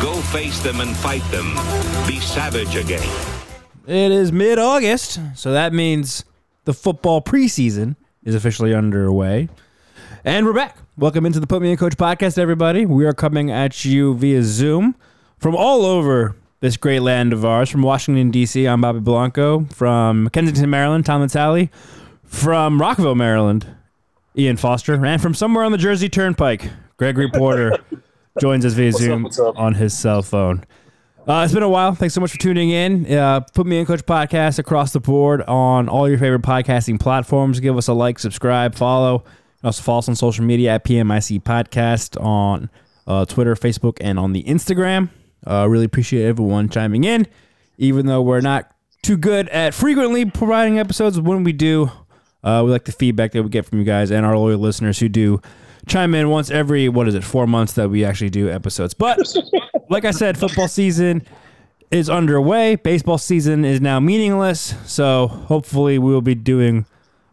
Go face them and fight them. Be savage again. It is mid August, so that means the football preseason is officially underway. And we're back. Welcome into the Put Me in Coach podcast, everybody. We are coming at you via Zoom from all over this great land of ours. From Washington, D.C., I'm Bobby Blanco. From Kensington, Maryland, Tom and Sally. From Rockville, Maryland, Ian Foster. And from somewhere on the Jersey Turnpike, Gregory Porter joins us via Zoom what's up? on his cell phone. Uh, it's been a while. Thanks so much for tuning in. Uh, put me in Coach podcast across the board on all your favorite podcasting platforms. Give us a like, subscribe, follow. And also follow us on social media at PMIC Podcast on uh, Twitter, Facebook, and on the Instagram. Uh, really appreciate everyone chiming in, even though we're not too good at frequently providing episodes. When we do, uh, we like the feedback that we get from you guys and our loyal listeners who do chime in once every what is it four months that we actually do episodes. But like I said, football season is underway. Baseball season is now meaningless. So hopefully we will be doing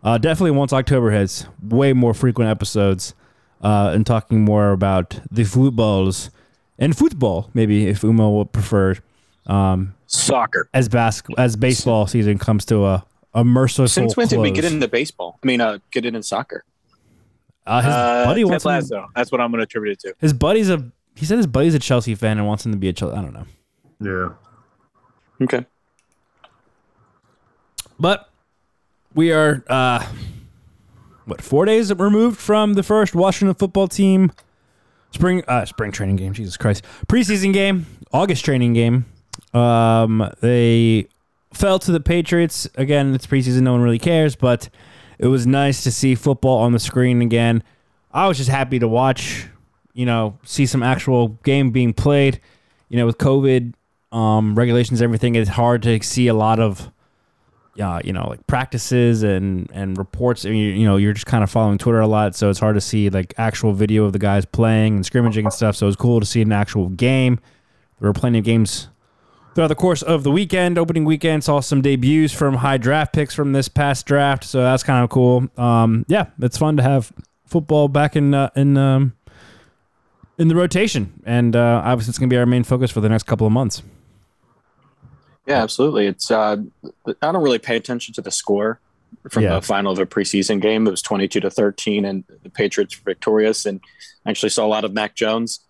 uh, definitely once October hits, way more frequent episodes uh, and talking more about the footballs and football, maybe if Umo would prefer, um, Soccer. as bas- as baseball season comes to a, a merciful Since when did we get into baseball? I mean, uh, get it in soccer. Uh, his Uh, buddy Ted wants him, That's what I'm going to attribute it to. his buddy's a he said his buddy's a Chelsea fan and wants him to be a Chelsea. I don't know. Yeah. Okay. But we are uh what four days removed from the first Washington football team spring uh spring training game, Jesus Christ. Preseason game, August training game. Um they fell to the Patriots. Again, it's preseason, no one really cares, but it was nice to see football on the screen again. I was just happy to watch, you know, see some actual game being played. You know, with COVID um, regulations, everything, it's hard to see a lot of uh, you know, like practices and and reports. I mean, you, you know, you're just kind of following Twitter a lot, so it's hard to see like actual video of the guys playing and scrimmaging and stuff. So it was cool to see an actual game. There were plenty of games throughout the course of the weekend. Opening weekend saw some debuts from high draft picks from this past draft, so that's kind of cool. Um, yeah, it's fun to have football back in uh, in um, in the rotation, and uh, obviously it's going to be our main focus for the next couple of months. Yeah, absolutely. It's uh, I don't really pay attention to the score from Yeah. the final of a preseason game. It was 22 to 13, and the Patriots were victorious. And I actually saw a lot of Mac Jones.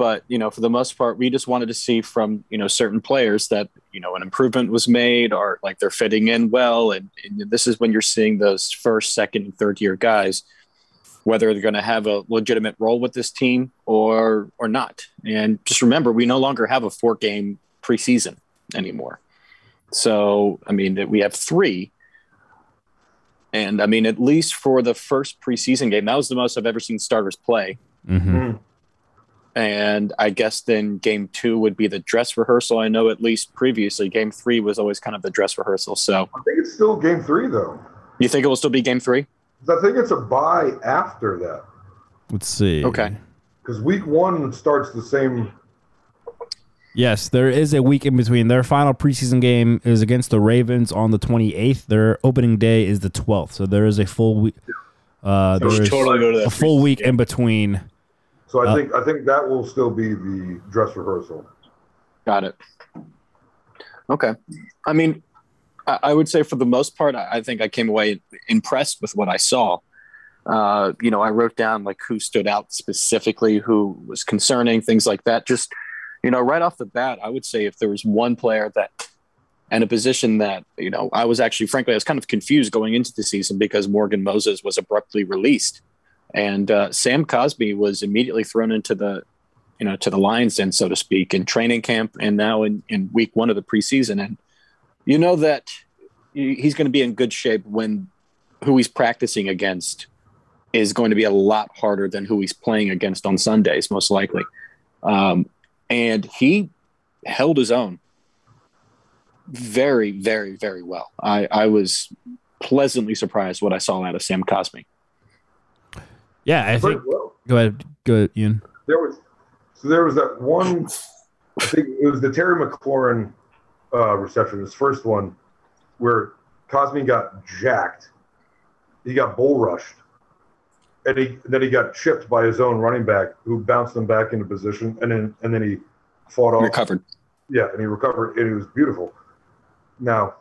But you know, for the most part, we just wanted to see from you know certain players that you know an improvement was made, or like they're fitting in well. And, and this is when you're seeing those first, second, and third year guys whether they're going to have a legitimate role with this team or or not. And just remember, we no longer have a four game preseason anymore. So, I mean, we have three. And I mean, at least for the first preseason game, that was the most I've ever seen starters play. Mm-hmm. And I guess then game two would be the dress rehearsal. I know at least previously, game three was always kind of the dress rehearsal. So, I think it's still game three though. you think it will still be game three? I think it's a bye after that. Let's see. Okay. Because week one starts the same. Yes, there is a week in between. Their final preseason game is against the Ravens on the 28th. Their opening day is the 12th. So there is a full week. Uh, We there is totally go to that a full week game. in between. So I Uh, think I think that will still be the dress rehearsal. Got it. Okay. I mean, I, I would say for the most part, I, I think I came away impressed with what I saw. Uh, you know, I wrote down like who stood out specifically, who was concerning, things like that. Just, you know, right off the bat, I would say if there was one player that, and a position that, you know, I was actually, frankly, I was kind of confused going into the season because Morgan Moses was abruptly released. And uh, Sam Cosmi was immediately thrown into the you know, to the Lions Den, so to speak, in training camp and now in, in week one of the preseason. And you know that he's going to be in good shape when who he's practicing against is going to be a lot harder than who he's playing against on Sundays, most likely. Um, and he held his own. very, very, very well. I, I was pleasantly surprised what I saw out of Sam Cosmi. Yeah, I think. well. Go ahead, go ahead, Ian. There was so there was that one. I think it was the Terry McLaurin uh, reception, his first one, where Cosmi got jacked. He got bull rushed, and he then he got chipped by his own running back, who bounced him back into position, and then and then he fought off. Recovered. Yeah, and he recovered, and it was beautiful. Now,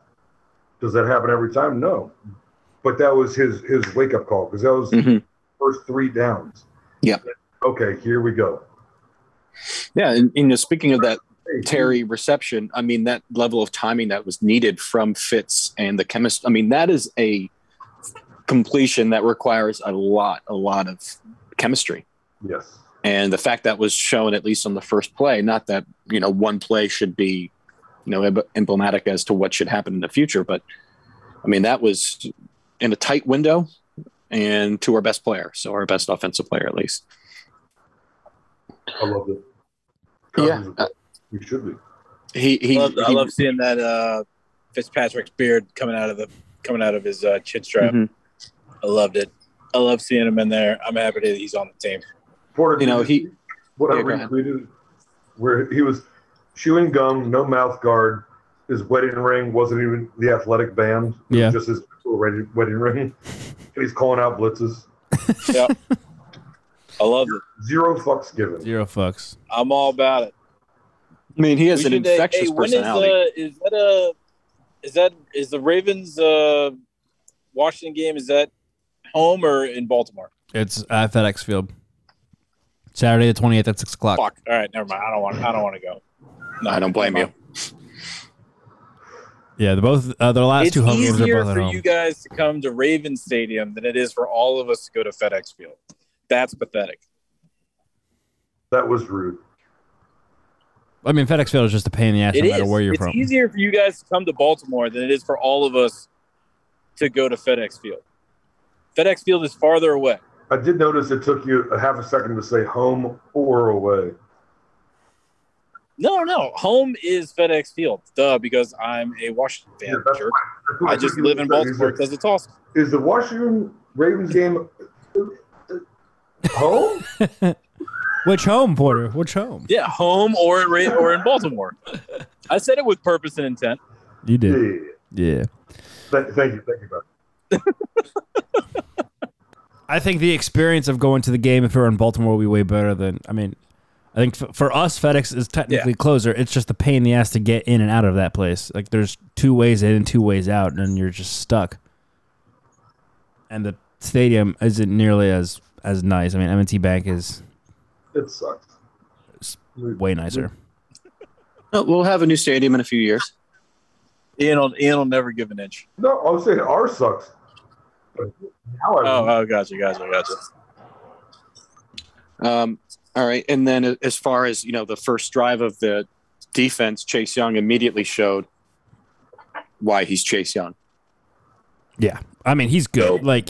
does that happen every time? No, but that was his his wake up call because that was Mhm. First three downs. Yeah. Okay, here we go. Yeah, and you know, speaking of that Terry reception, I mean that level of timing that was needed from Fitz and the chemist. I mean that is a completion that requires a lot, a lot of chemistry. Yes. And the fact that was shown at least on the first play, not that you know one play should be, you know, emblematic as to what should happen in the future, but I mean that was in a tight window and to our best player, so our best offensive player at least. I loved it. Yeah. Cousins, we should be. He he, I love, I love seeing that uh, Fitzpatrick's beard coming out of the coming out of his uh, chin strap. Mhm. I loved it. I love seeing him in there. I'm happy that he's on the team. Porter, You know, he- What Yeah, I go retweeted, where he was chewing gum, no mouth guard. His wedding ring wasn't even the athletic band. Yeah. just his actual wedding, wedding ring. And he's calling out blitzes. Yep. I love it. Zero fucks given. Zero fucks. I'm all about it. I mean, he has We an should, infectious hey, when is, personality. uh, is that a is that is the Ravens uh, Washington game? Is that home or in Baltimore? It's at FedEx Field. Saturday the 28th at 6 o'clock. Fuck. All right, never mind. I don't want. I don't want to go. No, I don't blame you. Mind. Yeah, the both uh, the last It's two home games are easier both at home. for you guys to come to Raven Stadium than it is for all of us to go to FedEx Field. That's pathetic. That was rude. I mean, FedEx Field is just a pain in the ass It no is. matter where you're it's from. It's easier for you guys to come to Baltimore than it is for all of us to go to FedEx Field. FedEx Field is farther away. I did notice it took you a half a second to say home or away. No, no. Home is FedEx Field. Duh, because I'm a Washington fan. Yeah, that's jerk. I just live in Baltimore because it's awesome. Is the Washington Ravens game home? Which home, Porter? Which home? Yeah, home or at Ra- or in Baltimore. I said it with purpose and intent. You did. yeah. Yeah. Th- thank you. Thank you, man. I think the experience of going to the game if we were in Baltimore would be way better than. I mean, I think f- for us, FedEx is technically closer. It's just a pain in the ass to get in and out of that place. Like there's two ways in and two ways out, and you're just stuck. And the stadium isn't nearly as as nice. I mean, M&T Bank is It sucks. way nicer. No, we'll have a new stadium in a few years. Ian will, Ian will never give an inch. No, I was saying ours sucks. But now I Oh, oh, gotcha, gotcha, gotcha. Um, all right, and then as far as you know, the first drive of the defense, Chase Young immediately showed why he's Chase Young. Yeah, I mean he's good. Like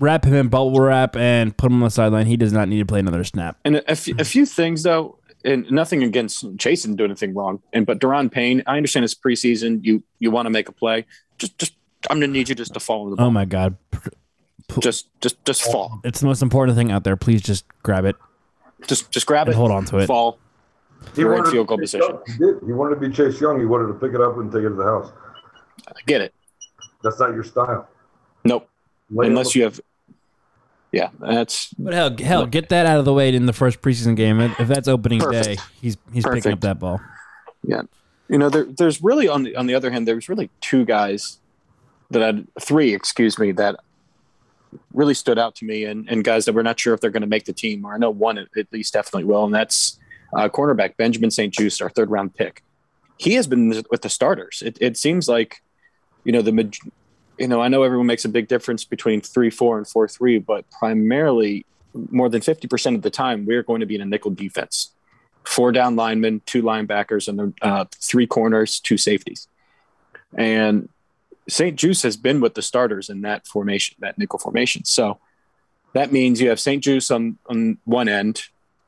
wrap him in bubble wrap and put him on the sideline. He does not need to play another snap. And a, a few- a few things though, and nothing against Chase didn't do anything wrong. And but Daron Payne, I understand it's preseason. You you want to make a play, just just I'm gonna need you just to follow the ball. Oh my god, just just just fall. it's the most important thing out there. Please just grab it. Just just grab And it. hold on to it. Fall. He You're in wanted field goal position. He. He wanted to be Chase Young. He wanted to pick it up and take it to the house. I get it. That's not your style. Nope. Lay Unless the- you have. Yeah, that's But hell, hell, get that out of the way in the first preseason game. If that's opening Perfect. day, he's he's picking up that ball. Yeah, you know there, there's really on the on the other hand there's really two guys that had three excuse me that really stood out to me and, and guys that we're not sure if they're going to make the team or i know one at least definitely will and that's uh, cornerback Benjamin St-Juste our third round pick. He has been with the starters. It, it seems like you know the you know i know everyone makes a big difference between 3-4 and 4-3 but primarily more than 50% of the time we're going to be in a nickel defense. Four down linemen, two linebackers, and uh, three corners, two safeties. And St-Juste has been with the starters in that formation, that nickel formation. So that means you have St-Juste on, on one end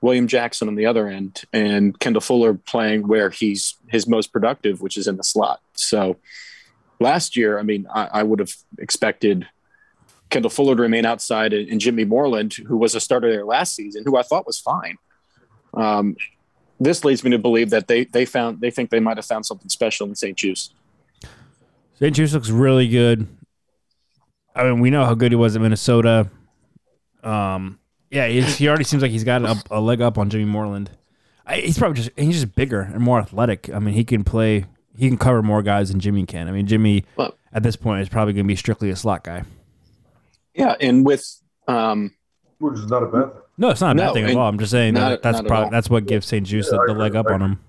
William Jackson on the other end, and Kendall Fuller playing where he's his most productive, which is in the slot. So last year, I mean, I, I would have expected Kendall Fuller to remain outside, and Jimmy Moreland, who was a starter there last season, who I thought was fine. Um, this leads me to believe that they they found they think they might have found something special in St-Juste. St-Juste looks really good. I mean, we know how good he was at Minnesota. Um, yeah, he's, he already seems like he's got a, a leg up on Jimmy Moreland. I, he's probably just he's just bigger and more athletic. I mean, he can play, he can cover more guys than Jimmy can. I mean, Jimmy Well- at this point is probably going to be strictly a slot guy. Yeah, and with um, which is not a bad thing. No, it's not a bad No, thing at all. I'm just saying not- that that's probably that's what gives St-Juste Yeah, the, the leg up on him.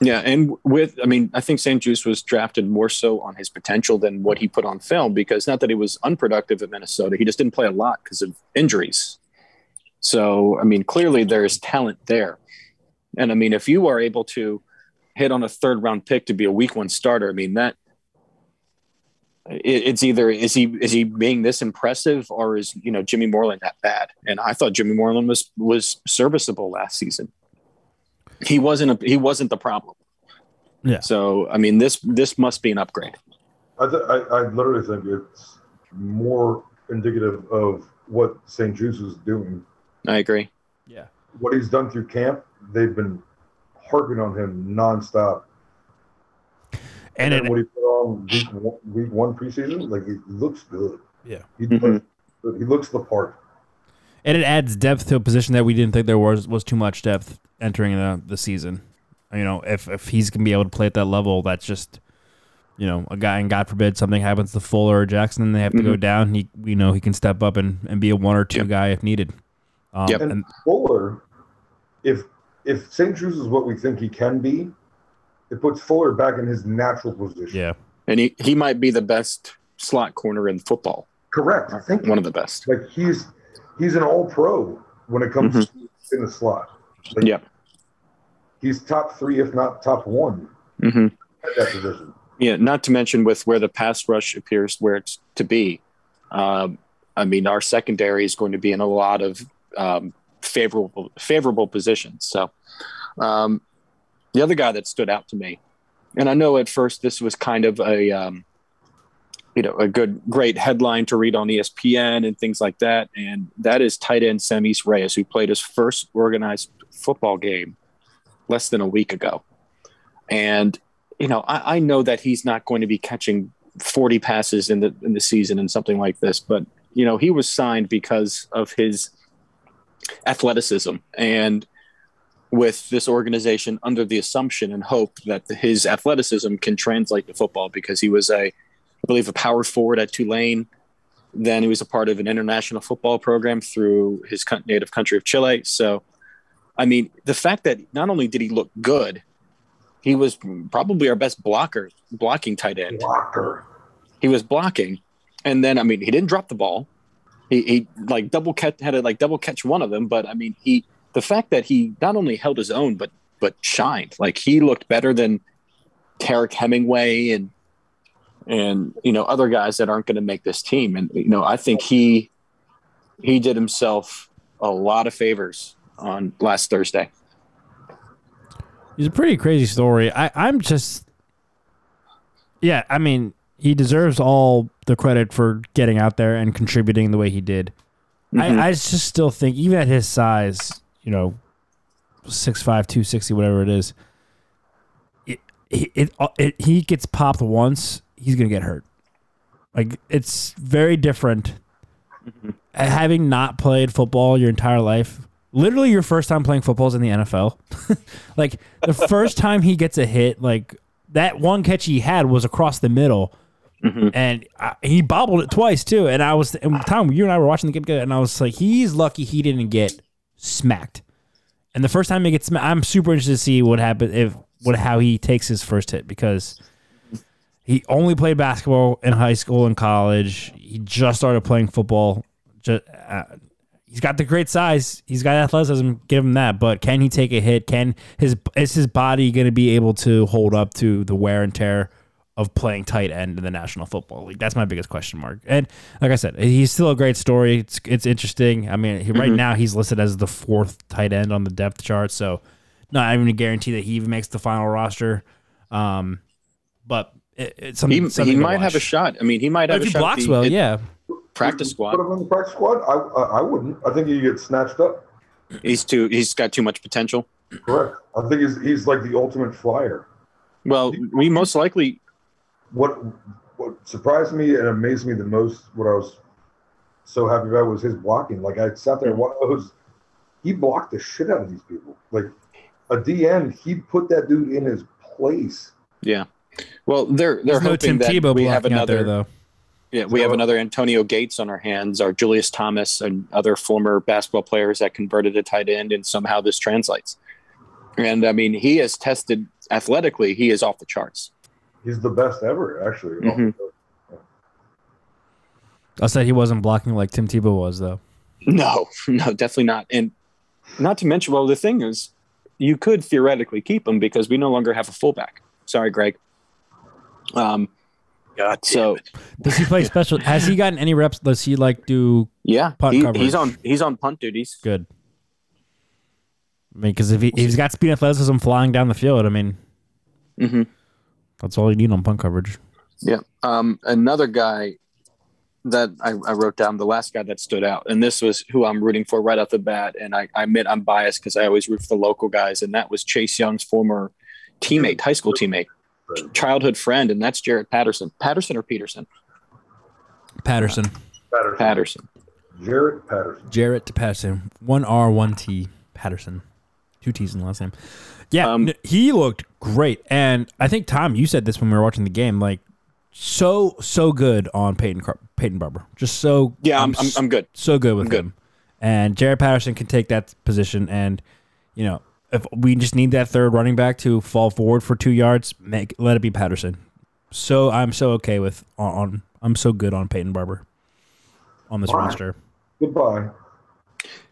Yeah, and with I mean, I think St-Juste was drafted more so on his potential than what he put on film because not that he was unproductive at Minnesota, he just didn't play a lot because of injuries. So, I mean, clearly there's talent there. And I mean, if you are able to hit on a third round pick to be a week one starter, I mean that it, it's either is he is he being this impressive or is you know Jimmy Moreland that bad? And I thought Jimmy Moreland was was serviceable last season. He wasn't a, he wasn't the problem. Yeah. So I mean this this must be an upgrade. I, th- I, I literally think it's more indicative of what St-Juste's is doing. I agree. Yeah. What he's done through camp, they've been harping on him nonstop. And then it, what he put on week one, week one preseason, like he looks good. Yeah. he, Mhm. he looks the part. and it adds depth to a position that we didn't think there was was too much depth entering the the season. You know, if if he's gonna be able to play at that level, that's just you know a guy. And God forbid something happens to Fuller or Jackson, and they have to go Mhm. down. He you know he can step up and, and be a one or two Yep. guy if needed. Um, Yep. and Fuller, if if St-Juste is what we think he can be, it puts Fuller back in his natural position. yeah, And he, he might be the best slot corner in football. Correct. I think One of the best. like he's he's an all pro when it comes to in the slot. Like, Yep. He's top three, if not top one hmm at that position. Yeah, not to mention with where the pass rush appears where it's to be. Um, I mean, our secondary is going to be in a lot of um, favorable favorable positions. So, um, the other guy that stood out to me, and I know at first this was kind of a um, you know a good great headline to read on ESPN and things like that, and that is tight end Sammis Reyes, who played his first organized football game less than a week ago, and you know, I, I know that he's not going to be catching 40 passes in the in the season and something like this, but you know, he was signed because of his athleticism and with this organization under the assumption and hope that his athleticism can translate to football because he was a I believe a power forward at Tulane. Then he was a part of an international football program through his native country of Chile. So, I mean, the fact that not only did he look good, he was probably our best blocker, blocking tight end. Blocker. He was blocking, and then I mean, he didn't drop the ball. He, he like double catch had to like double catch one of them, but I mean, he the fact that he not only held his own but but shined. Like he looked better than Temarrick Hemingway and and you know other guys that aren't going to make this team. And you know, I think he he did himself a lot of favors on last Thursday. He's a pretty crazy story. I, I'm just, yeah. I mean, he deserves all the credit for getting out there and contributing the way he did. Mhm. I, I just still think, even at his size, you know, 6'5", 260, whatever it is, it, it, it, it he gets popped once, he's gonna get hurt. Like it's very different. Having not played football your entire life, literally your first time playing football is in the NFL. like the first time he gets a hit, like that one catch he had was across the middle, Mhm. and I, he bobbled it twice too. And I was, and Tom, you and I were watching the game and I was like, he's lucky he didn't get smacked. And the first time he gets smacked, I'm super interested to see what happens if what how he takes his first hit because he only played basketball in high school and college. He just started playing football. Just, uh, he's got the great size. He's got athleticism. Give him that. But can he take a hit? Can his is his body going to be able to hold up to the wear and tear of playing tight end in the National Football League. That's my biggest question mark. And like I said, he's still a great story. It's it's interesting. I mean, he, right now he's listed as the fourth tight end on the depth chart, so not even a guarantee that he even makes the final roster. Um, but it, it's something. He, something he might have a shot. I mean, he might have If a he shot. blocks well, yeah. Practice squad. Put him on the practice squad. I, I I wouldn't. I think he gets snatched up. He's too. He's got too much potential. Correct. I think he's he's like the ultimate flyer. Well, we most likely. What what surprised me and amazed me the most, what I was so happy about was his blocking. Like I sat there, one of those, he blocked the shit out of these people. Like a DN, he put that dude in his place. Yeah. Well, they're they're There's no hoping Tim that Tebow we have blocking out another. there though. Yeah, we have another Antonio Gates on our hands, our Julius Thomas, and other former basketball players that converted to tight end, and somehow this translates. And I mean, he has tested athletically; he is off the charts. He's the best ever, actually. Mhm. I said he wasn't blocking like Tim Tebow was though. No, no, definitely not. And not to mention, well, the thing is, you could theoretically keep him because we no longer have a fullback. Sorry, Greg. Um, God so Does he play special? Has he gotten any reps? Does he like do yeah, Punt he- coverage. he's on he's on punt duties. good? I mean, because if, he, if he's got speed and athleticism flying down the field, I mean, hmm that's all you need on punt coverage. Yeah. Um, another guy that I, I wrote down, the last guy that stood out, and this was who I'm rooting for right off the bat. And I, I admit I'm biased because I always root for the local guys, and that was Chase Young's former teammate, high school teammate, childhood friend, and that's Jaret Patterson. Patterson or Peterson? Patterson, Patterson. Patterson. Jaret Patterson. Jaret Patterson, one R, one T, Patterson, two T's in the last name. Yeah, Um, he looked great, and I think Tom, you said this when we were watching the game, like so so good on Peyton Car- Peyton Barber, just so Yeah, I'm, I'm, s- I'm good. so good with I'm good. him. And Jaret Patterson can take that position, and you know, if we just need that third running back to fall forward for two yards, make let it be Patterson. So I'm so okay with on. on I'm so good on Peyton Barber on this Wow. roster. Goodbye.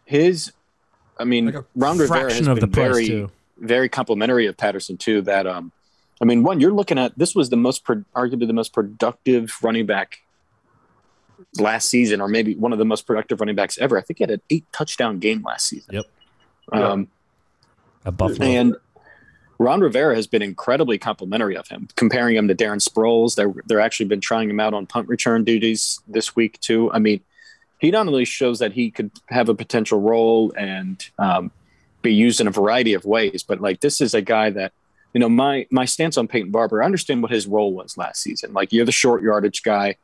His, I mean, Like a Ron Rivera has fraction of the been very, too. very complimentary of Patterson too. That um, I mean, one you're looking at this was the most pro- arguably the most productive running back last season, or maybe one of the most productive running backs ever. I think he had an eight touchdown game last season. Yep. Um, At Buffalo. and Ron Rivera has been incredibly complimentary of him, comparing him to Darren Sproles. They're they're actually been trying him out on punt return duties this week too. I mean, he not only shows that he could have a potential role and um, be used in a variety of ways, but like this is a guy that you know my my stance on Peyton Barber. I understand what his role was last season. Like you're the short yardage guy.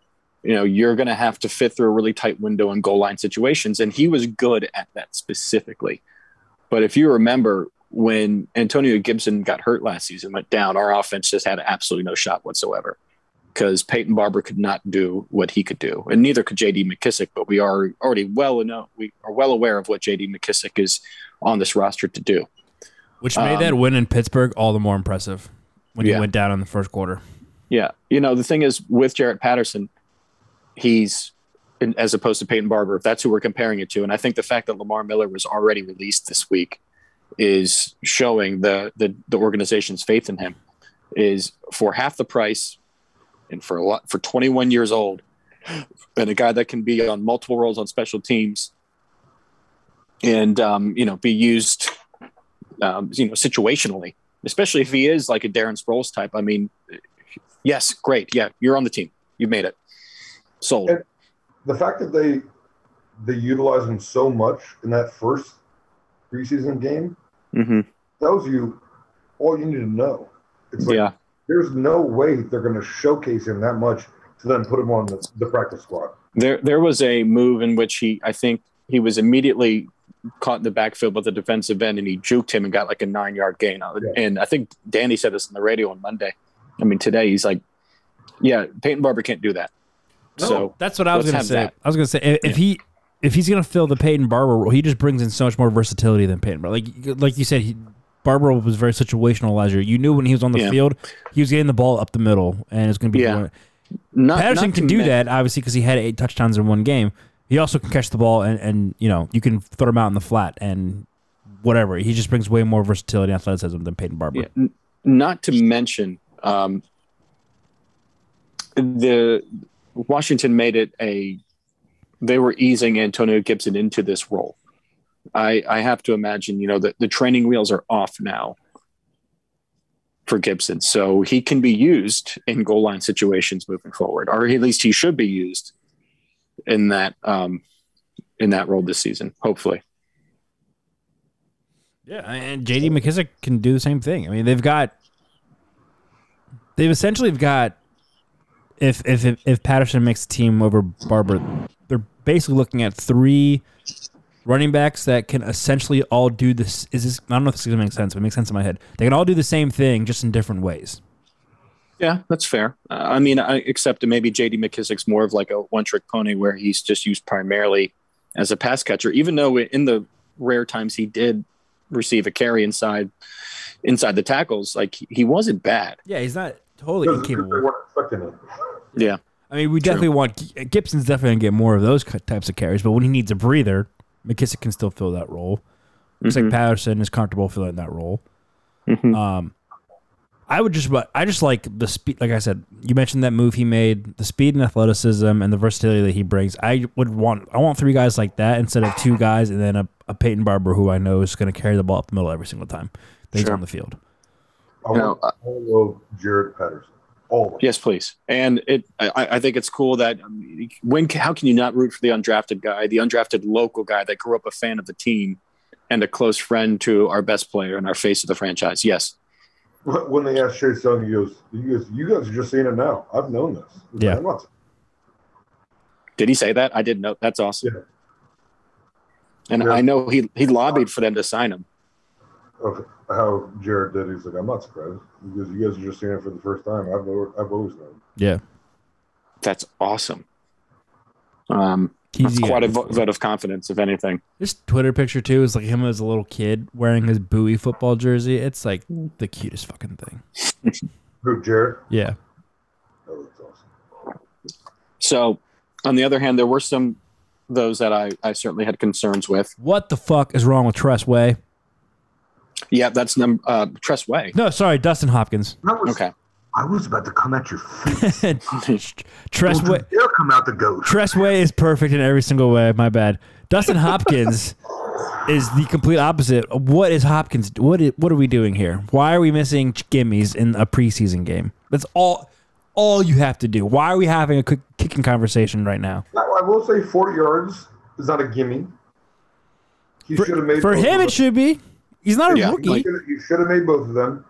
You know you're going to have to fit through a really tight window in goal line situations, and he was good at that specifically. But if you remember when Antonio Gibson got hurt last season, went down, our offense just had absolutely no shot whatsoever because Peyton Barber could not do what he could do, and neither could J.D. McKissic. But we are already well enough. We are well aware of what J.D. McKissic is on this roster to do. which made um, that win in Pittsburgh all the more impressive when he went down in the first quarter. Yeah, you know the thing is with Jaret Patterson, he's as opposed to Peyton Barber. If That's who we're comparing it to, and I think the fact that Lamar Miller was already released this week is showing the the, the organization's faith in him. Is for half the price, and for a lot for 21 years old, and a guy that can be on multiple roles on special teams, and um, you know be used, um, you know situationally, especially if he is like a Darren Sproles type. I mean, yes, great, yeah, you're on the team, you've made it, sold. And- The fact that they they utilize him so much in that first preseason game hmm tells you all you need to know. It's like Yeah, there's no way they're going to showcase him that much to then put him on the, the practice squad. there there was a move in which he, I think, he was immediately caught in the backfield with the defensive end, and he juked him and got like a nine yard gain. Yeah. And I think Danny said this on the radio on Monday. I mean, today he's like, "Yeah, Peyton Barber can't do that." So That's what I was going to say. that. I was going to say if, if he if he's going to fill the Peyton Barber role, he just brings in so much more versatility than Peyton. Barber. Like like you said, he, Barber was very situational last year. You knew when he was on the Yeah. field, he was getting the ball up the middle, and it's going to be. Yeah. not, Patterson not can to do that obviously because he had eight touchdowns in one game. He also can catch the ball and, and you know you can throw him out in the flat and whatever. He just brings way more versatility and athleticism than Peyton Barber. Yeah, n- not to mention, um, the Washington made it a they were easing Antonio Gibson into this role. I I have to imagine, you know, that the training wheels are off now for Gibson. So he can be used in goal line situations moving forward, or at least he should be used in that um in that role this season, hopefully. Yeah, and JD McKissic can do the same thing. I mean, they've got they've essentially got if if if, Patterson makes the team over Barber, basically looking at three running backs that can essentially all do this. Is this? I don't know if this is gonna make sense, but it makes sense in my head. They can all do the same thing, just in different ways. Yeah, that's fair. Uh, I mean, I accept maybe JD McKissic's more of like a one trick pony where he's just used primarily as a pass catcher, even though in the rare times he did receive a carry inside inside the tackles, like he wasn't bad. Yeah, he's not totally Because incapable. weren't expecting it. Yeah. I mean, we definitely want Gibson's definitely gonna get more of those types of carries, but when he needs a breather, McKissic can still fill that role. Looks like Patterson is comfortable filling that role. Mhm. Um, I would just, but I just like the speed. Like I said, you mentioned that move he made, the speed and athleticism, and the versatility that he brings. I would want, I want three guys like that instead of two guys and then a, a Peyton Barber who I know is going to carry the ball up the middle every single time that he's on the field. I You know, want all of Jaret Patterson. All of them. Yes, please. And it, I, I think it's cool that um, when, how can you not root for the undrafted guy, the undrafted local guy that grew up a fan of the team and a close friend to our best player and our face of the franchise? Yes. When they asked Chase Young, he goes, he goes, you guys are just seeing it now. I've known this. Yeah. like, I'm not- Did he say that? I didn't know. That's awesome. Yeah. And Yeah. I know he he lobbied for them to sign him. of how Jaret did. He's like, I'm not surprised. because you guys are just seeing it for the first time. I've, al- I've always known. Yeah, That's awesome. Um, He's that's quite a vo- vote of confidence, if anything. This Twitter picture too is like him as a little kid wearing his Bowie football jersey. It's like the cutest fucking thing. Who, Jared? Yeah. Oh, that's awesome. So, on the other hand, there were some those that I, I certainly had concerns with. What the fuck is wrong with Tress Way? Yeah, that's num uh, Tress Way. No, sorry, Dustin Hopkins. That was, Okay. I was about to come at your face. Tress Don't Way. you dare come out the goat. Tress Way is perfect in every single way. My bad. Dustin Hopkins is the complete opposite. What is Hopkins? What is, what are we doing here? Why are we missing gimmies in a preseason game? That's all. All you have to do. Why are we having a quick kicking conversation right now? Now, I will say 40 yards is not a gimme. He should have For, made for both him, it them. should be. He's not a Yeah, rookie. like- He should have made both of them.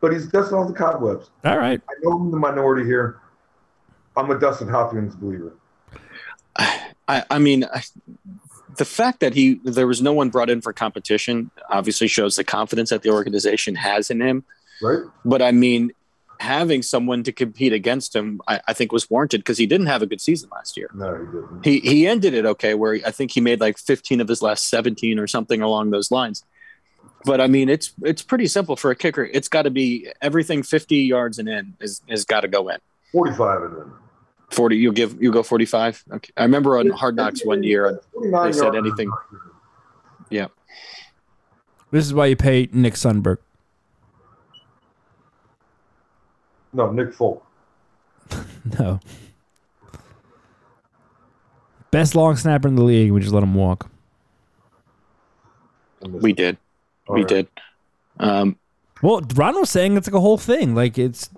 But he's dusting off the cobwebs. all right. I know I'm the minority here. I'm a Dustin Hopkins believer. I, I mean, I, the fact that he there was no one brought in for competition obviously shows the confidence that the organization has in him. Right? But I mean, having someone to compete against him, I, I think was warranted because he didn't have a good season last year. No, he didn't. He he ended it okay, where he, I think he made like 15 of his last 17 or something along those lines. But I mean, it's it's pretty simple for a kicker. It's got to be everything 50 yards and in is has got to go in. 45 and then. 40, you give you go 45. Okay, I remember on Hard Knocks one year. 49 they said anything- Yeah, This is why you pay Nick Sundberg. No, Nick Folk. No. Best long snapper in the league. We just let him walk. we did, All we right. did. Um, Well, Ron was saying it's like a whole thing. Like it's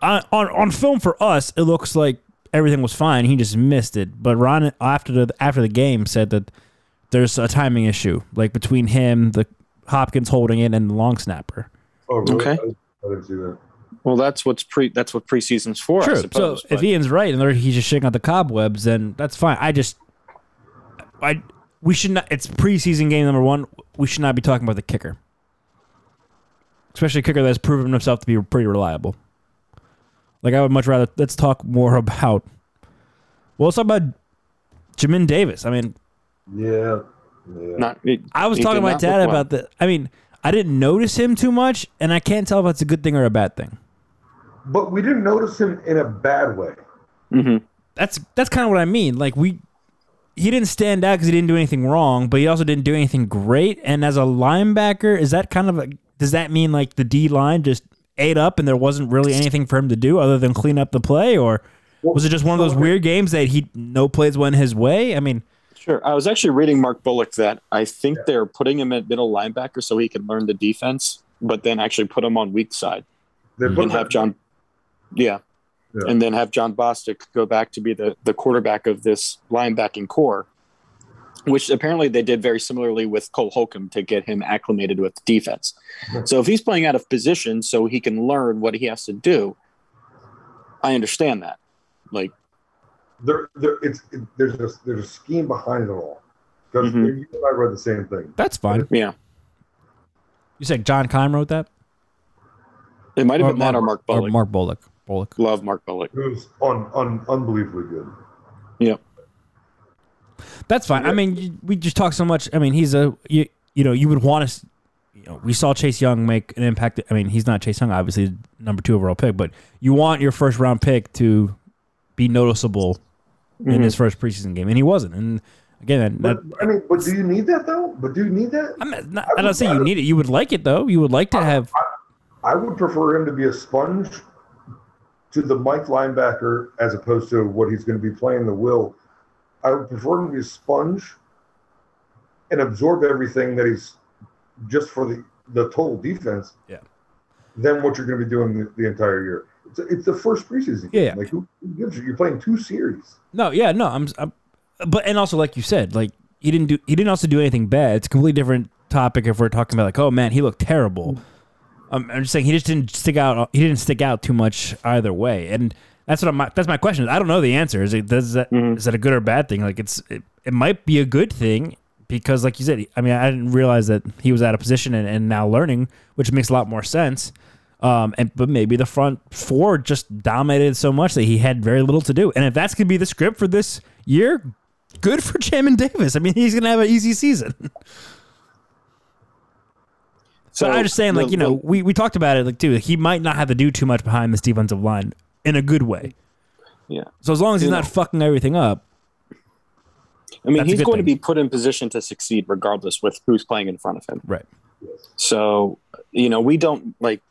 on on, on film for us, it looks like everything was fine. He just missed it. But Ron after the after the game said that there's a timing issue, like between him, the Hopkins holding it, and the long snapper. Oh, really? Okay. I, I didn't see that. Well, that's what's pre that's what preseason's for. I True. So suppose. if Ian's right and he's just shaking out the cobwebs, then that's fine. I just, I we should not. It's preseason game number one. We should not be talking about the kicker, especially a kicker that's proven himself to be pretty reliable. Like I would much rather let's talk more about. Well, let's talk about Jamin Davis. I mean, Yeah. Yeah. not, it- I was talking to my dad look well. about the. I mean, I didn't notice him too much, and I can't tell if that's a good thing or a bad thing. But we didn't notice him in a bad way. Mhm. that's that's kind of what I mean. Like we, he didn't stand out because he didn't do anything wrong, but he also didn't do anything great. And as a linebacker, is that kind of a, does that mean like the D line just ate up and there wasn't really anything for him to do other than clean up the play, or was it just one of those weird games that he no plays went his way? I mean, Sure. I was actually reading Mark Bullock that I think they're putting him at middle linebacker so he can learn the defense, but then actually put him on weak side They put and have John, yeah, Yeah. and then have Jon Bostic go back to be the the quarterback of this linebacking core, which apparently they did very similarly with Cole Holcomb to get him acclimated with the defense. So if he's playing out of position so he can learn what he has to do, I understand that. Like, there, there, it's it, there's a there's a scheme behind it all. Because Mhm. you and I read the same thing. that's fine. yeah, You said John Keim wrote that, it might have been that or Mark or Bullock. Mark Bullock. Bullock. Love Mark Bullock. It was un, un, unbelievably good. Yep. That's fine. I mean, you- we just talk so much. I mean, he's a you, you know you would want to. You know, we saw Chase Young make an impact. I mean, he's not Chase Young, obviously number two overall pick, but you want your first round pick to be noticeable in Mhm. his first preseason game, and he wasn't. And again, that, I mean, but do you need that though? But do you need that? I'm not, I don't say you need it. You would like it though. You would like to have. I would prefer him to be a sponge to the Mike linebacker as opposed to what he's going to be playing the will. I would prefer him to be a sponge and absorb everything that he's just for the, the total defense. Yeah. Than what you're going to be doing the, the entire year. It's, it's the first preseason. Yeah. Like who, who gives you? You're playing two series. No, yeah, no. I'm, I'm, but and also like you said, like he didn't do. He didn't also do anything bad. It's a completely different topic if we're talking about like, oh man, he looked terrible. Um, I'm just saying he just didn't stick out. He didn't stick out too much either way, and that's what I'm. That's my question. I don't know the answer. Is it does that Mhm. is that a good or bad thing? Like it's it, it might be a good thing because, like you said, I mean, I didn't realize that he was out of position and, and now learning, which makes a lot more sense. Um, and but maybe the front four just dominated so much that he had very little to do. And if that's gonna be the script for this year, good for Jamin Davis. I mean, he's gonna have an easy season. So I'm just saying, like you know, we, we talked about it, like too. He might not have to do too much behind this defensive line in a good way. yeah. So as long as he's You not know. fucking everything up, I mean, he's going to be put in position to succeed regardless with who's playing in front of him. right? So, you know, we don't like,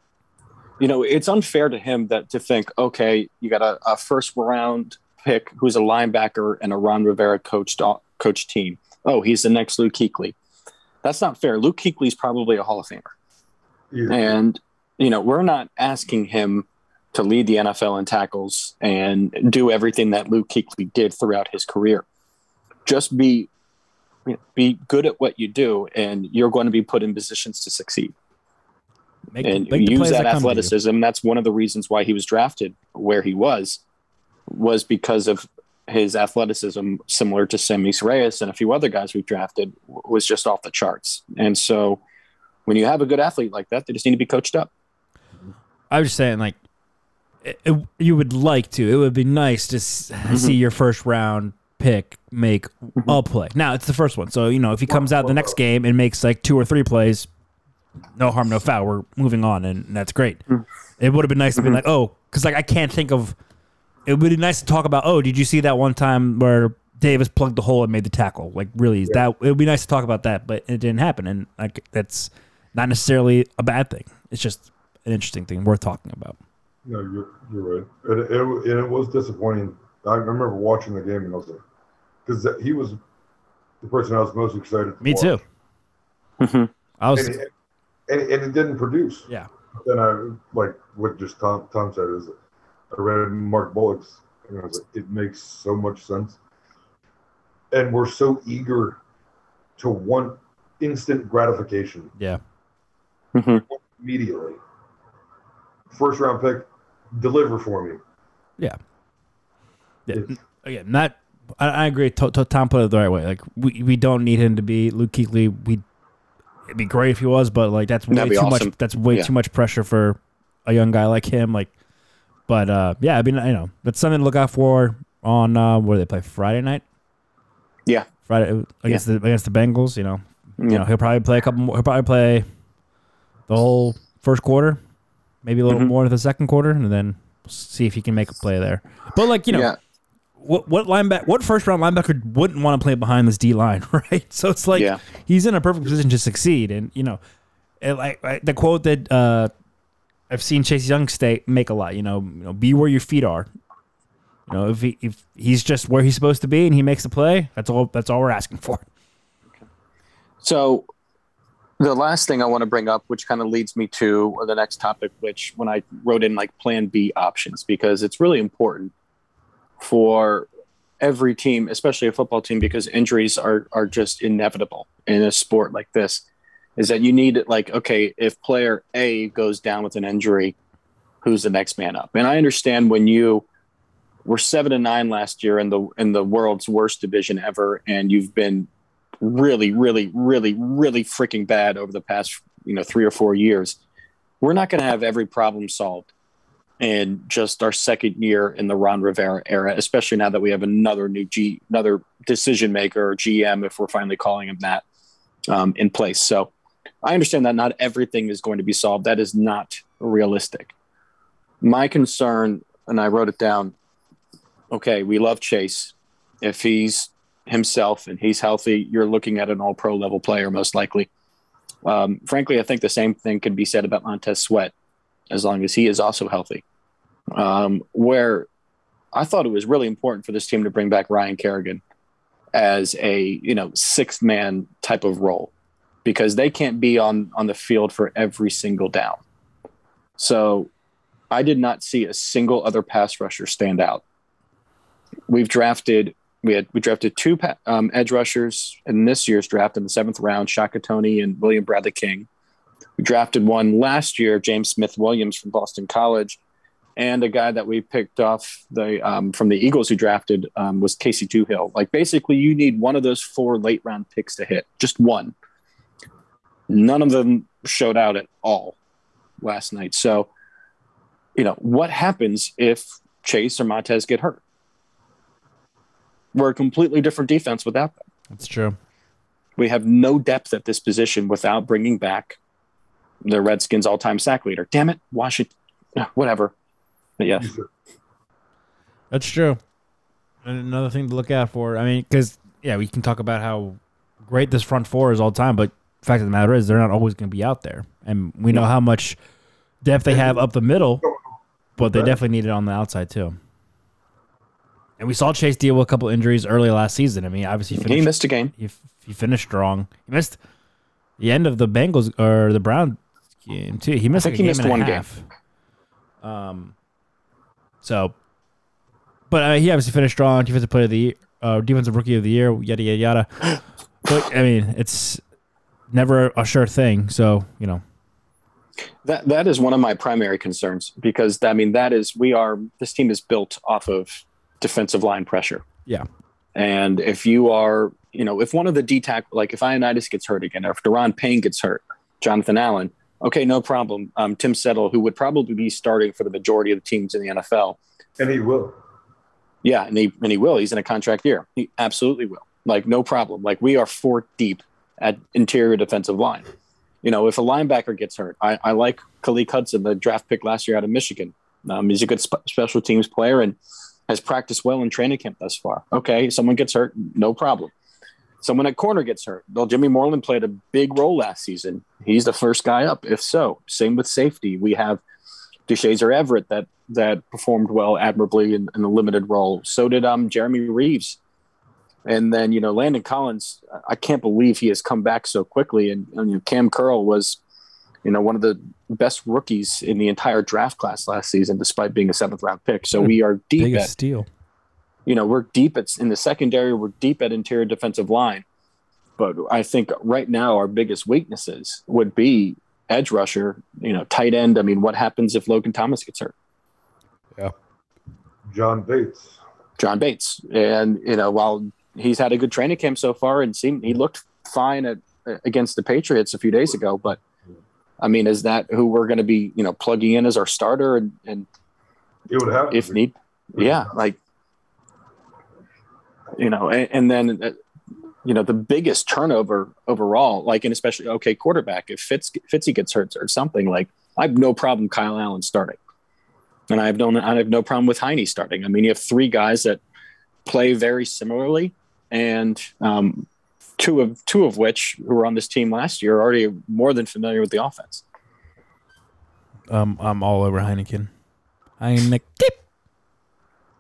you know, it's unfair to him that to think, okay, you got a, a first round pick who's a linebacker and a Ron Rivera coached coach team. Oh, he's the next Luke Kuechly. That's not fair. Luke Kuechly's probably a Hall of Famer. Yeah. And, you know, we're not asking him to lead the NFL in tackles and do everything that Luke Kuechly did throughout his career. Just be you know, be good at what you do, and you're going to be put in positions to succeed Make, and make use plays that come to you. athleticism. That's one of the reasons why he was drafted where he was, was because of his athleticism, similar to Sammis Reyes and a few other guys we've drafted, was just off the charts. And so, when you have a good athlete like that, they just need to be coached up. I was just saying, like, it, it- you would like to. It would be nice to s- mm-hmm. see your first round pick make mm-hmm. a play. Now it's the first one, so you know if he comes out the next game and makes like two or three plays, no harm, no foul. We're moving on, and that's great. Mm. It would have been nice to be mm-hmm. like, oh, because like I can't think of. It would be nice to talk about. Oh, did you see that one time where Davis plugged the hole and made the tackle? Like really, that it would be nice to talk about that, but it didn't happen, and like that's not necessarily a bad thing. It's just an interesting thing worth talking about. No, you're you're right, and it, it, and it was disappointing. I remember watching the game and I was like, because he was the person I was most excited. To Me watch. too. I was And, it- and, and it didn't produce. yeah. Then I like what just Tom Tom said is, I read Mark Bullock's and I was like, it makes so much sense. And we're so eager to want instant gratification Yeah. Mm-hmm. immediately. First round pick, deliver for me. Yeah. Yeah. It's- Again, not. I, I agree. To, to, Tom put it the right way. Like we, we don't need him to be Luke Kuechly. We it'd be great if he was, but like that's way too awesome. much. That's way Yeah. too much pressure for a young guy like him. Like, but uh, yeah, I mean, you know, that's something to look out for on uh, where they play Friday night. Yeah. Friday against the against the Bengals. You know, you know he'll probably play a couple. More, he'll probably play the whole first quarter, maybe a little Mhm. more of the second quarter, and then see if he can make a play there. But like you know, yeah. what what linebacker, what first round linebacker wouldn't want to play behind this D line, right? So it's like Yeah. he's in a perfect position to succeed, and you know, it, like like the quote that uh, I've seen Chase Young stay make a lot. You know, you know, be where your feet are. You know, if he if he's just where he's supposed to be and he makes the play, that's all. That's all we're asking for. So, the last thing I want to bring up, which kind of leads me to the next topic, which when I wrote in like Plan B options, because it's really important for every team, especially a football team, because injuries are are just inevitable in a sport like this. Is that you need it like okay, if player A goes down with an injury, who's the next man up? And I understand when you were seven and nine last year in the in the world's worst division ever, and you've been really, really, really, really freaking bad over the past you know three or four years. We're not going to have every problem solved in just our second year in the Ron Rivera era, especially now that we have another new G, another decision maker or GM, if we're finally calling him that, um, in place. So I understand that not everything is going to be solved. That is not realistic. My concern, and I wrote it down. Okay, we love Chase. If he's himself and he's healthy, you're looking at an all pro level player, most likely. Um, frankly, I think the same thing could be said about Montez Sweat, as long as he is also healthy. Um, where I thought it was really important for this team to bring back Ryan Kerrigan as a you know sixth man type of role because they can't be on on the field for every single down. So I did not see a single other pass rusher stand out. We've drafted we had we drafted two um, edge rushers in this year's draft in the seventh round, Shaka Toney and William Bradley King. We drafted one last year, James Smith Williams from Boston College, and a guy that we picked off the um, from the Eagles who drafted um, was Casey Toohill. Like basically, you need one of those four late round picks to hit, just one. None of them showed out at all last night. So, you know, what happens if Chase or Montez get hurt? We're a completely different defense without them. That's true. We have no depth at this position without bringing back the Redskins' all-time sack leader. Damn it, Washington, whatever. But yeah, that's true. And another thing to look out for. I mean, because yeah, we can talk about how great this front four is all the time, but the fact of the matter is they're not always going to be out there, and we know how much depth they have up the middle, but they definitely need it on the outside too. And we saw Chase deal with a couple injuries early last season. I mean, obviously he, finished, he missed a game. He, he finished strong. He missed the end of the Bengals or the Brown game too. He missed. I think he missed one game. Um. So, but uh, he obviously finished strong. Defensive player of the year, uh, defensive rookie of the year, yada yada yada. but I mean, it's never a sure thing. So you know, that that is one of my primary concerns because I mean that is we are this team is built off of defensive line pressure. Yeah. And if you are, you know, if one of the D tack, like if Ioannidis gets hurt again, or if Daron Payne gets hurt, Jonathan Allen, okay, no problem. Um, Tim Settle, who would probably be starting for the majority of the teams in the NFL. And he will. Yeah, and he, and he will. He's in a contract year. He absolutely will. Like, no problem. Like, we are four deep at interior defensive line. You know, if a linebacker gets hurt, I, I like Khaleke Hudson, the draft pick last year out of Michigan. Um, he's a good sp- special teams player, and has practiced well in training camp thus far. Okay, someone gets hurt, no problem. Someone at corner gets hurt. Well, Jimmy Moreland played a big role last season. He's the first guy up. If so, same with safety. We have Deshazor Everett that that performed well admirably in, in a limited role. So did um Jeremy Reaves. And then, you know, Landon Collins, I can't believe he has come back so quickly. And, and you know, Cam Curl was you know, one of the best rookies in the entire draft class last season, despite being a seventh round pick. So we are deep at steal. You know, we're deep at in the secondary. We're deep at interior defensive line. But I think right now our biggest weaknesses would be edge rusher. You know, tight end. I mean, what happens if Logan Thomas gets hurt? Yeah, John Bates. John Bates, and you know, while he's had a good training camp so far and seemed he looked fine at against the Patriots a few days ago, but I mean, is that who we're going to be, you know, plugging in as our starter and, and it would have if need, yeah, like you know, and, and then uh, you know the biggest turnover overall, like and especially okay, quarterback if Fitz Fitzy gets hurt or something, like I have no problem Kyle Allen starting, and I have no I have no problem with Heine starting. I mean, you have three guys that play very similarly, and um, two of two of which who were on this team last year are already more than familiar with the offense. um, I'm all over Heineken. Heineken.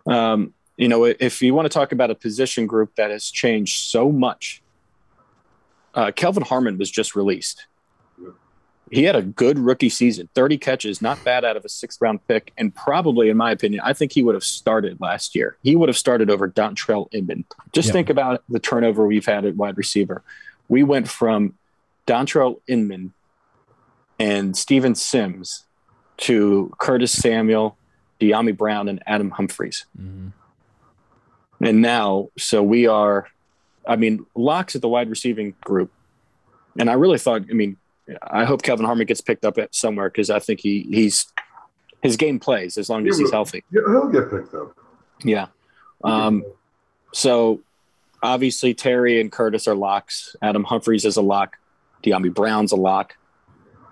Um, you know, if you want to talk about a position group that has changed so much, uh, Kelvin Harmon was just released. He had a good rookie season, 30 catches, not bad out of a sixth round pick. And probably, in my opinion, I think he would have started last year. He would have started over Dontrell Inman. Just think about the turnover we've had at wide receiver. We went from Dontrell Inman and Steven Sims to Curtis Samuel, Dyami Brown, and Adam Humphries. mm-hmm. And now, so we are, I mean, locks at the wide receiving group. And I really thought, I mean, I hope Kelvin Harmon gets picked up at somewhere because I think he he's his game plays as long as he's healthy. Yeah, he'll get picked up. Yeah. Um, so obviously Terry and Curtis are locks. Adam Humphries is a lock. Dyami Brown's a lock.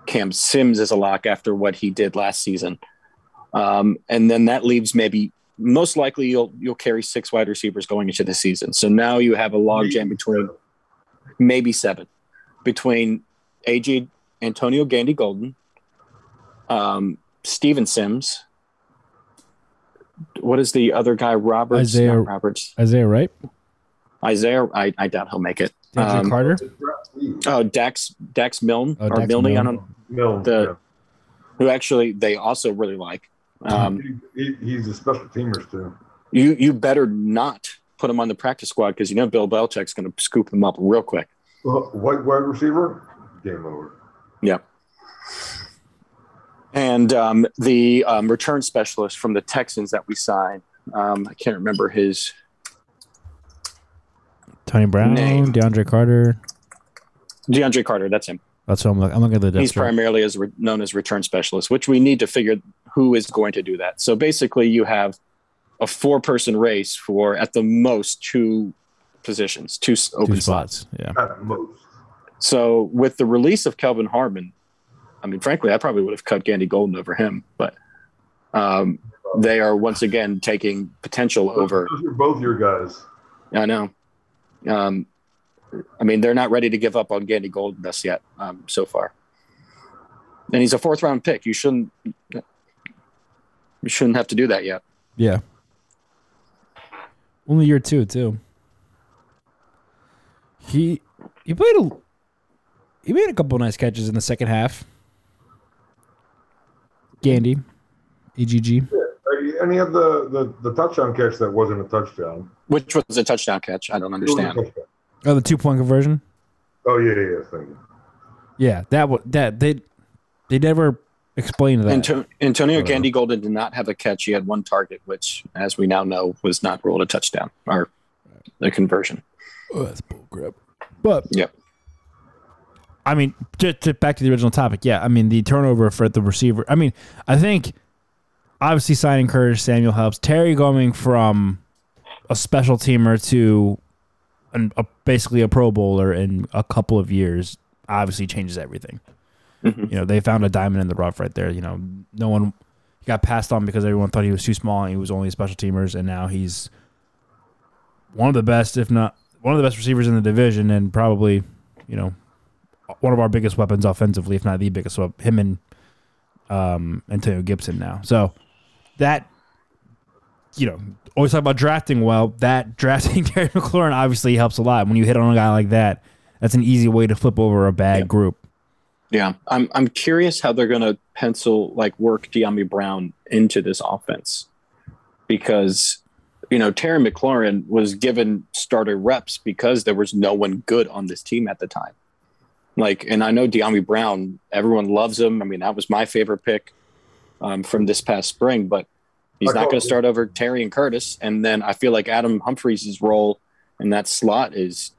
Cam Sims is a lock after what he did last season. Um, and then that leaves maybe most likely you'll you'll carry six wide receivers going into the season. So now you have a log jam between maybe seven between AJ Antonio Gandy Golden, um, Steven Sims. What is the other guy? Roberts. Isaiah- Not Roberts. Isaiah Wright, Isaiah. I, I doubt he'll make it. Andrew Um, Carter. Oh, Dax Dax Milne Oh, or Dax Milne, I Milne. don't Milne, The- who actually they also really like. Um, He- he- he's a special teamer too. you you better not put him on the practice squad because you know Bill Belichick's going to scoop him up real quick. Uh, White wide receiver, game over. Yep. And um, the um, return specialist from the Texans that we signed, um, I can't remember his Tony Brown, Name. DeAndre Carter. DeAndre Carter. That's him. That's what I'm looking. I'm looking at the He's chart. primarily as re- known as return specialist, which we need to figure who is going to do that. So basically, you have a four-person race for at the most two positions, two open two spots. spots. Yeah. At most. So with the release of Kelvin Harmon, I mean, frankly, I probably would have cut Gandy Golden over him, but um, they are once again taking potential over. Those are both your guys. I know. Um, I mean, they're not ready to give up on Gandy Golden just yet um, so far. And he's a fourth round pick. You shouldn't. You shouldn't have to do that yet. Yeah. Only year two too. He he played a he made a couple nice catches in the second half. Gandy, EGG. Uh, And he had the, the, the touchdown catch that wasn't a touchdown. Which was a touchdown catch. I don't It was a understand. Oh, the two point conversion. Oh yeah, yeah, yeah. Thank you. Yeah, that was that they they never explained that. Anto- Antonio Whatever. Gandy Golden did not have a catch. He had one target, which, as we now know, was not ruled a touchdown or a conversion. oh, that's bullcrap. But Yep. I mean, just to, back to the original topic. Yeah, I mean the turnover for the receiver. I mean, I think obviously signing Curtis Samuel helps. Terry going from a special teamer to an, a, basically a Pro Bowler in a couple of years obviously changes everything. Mhm. You know, they found a diamond in the rough right there. You know, no one got passed on because everyone thought he was too small and he was only a special teamers, and now he's one of the best, if not one of the best receivers in the division, and probably, you know, one of our biggest weapons offensively, if not the biggest. weapon. him and um, Antonio Gibson now. So that, you know, always talk about drafting well. That drafting Terry McLaurin obviously helps a lot. When you hit on a guy like that, that's an easy way to flip over a bad Yeah. group. Yeah, I'm I'm curious how they're going to pencil like work Dyami Brown into this offense because you know Terry McLaurin was given starter reps because there was no one good on this team at the time. Like, and I know Dyami Brown, everyone loves him. I mean, that was my favorite pick um, from this past spring, but he's not going to start over Terry and Curtis. And then I feel like Adam Humphries' role in that slot is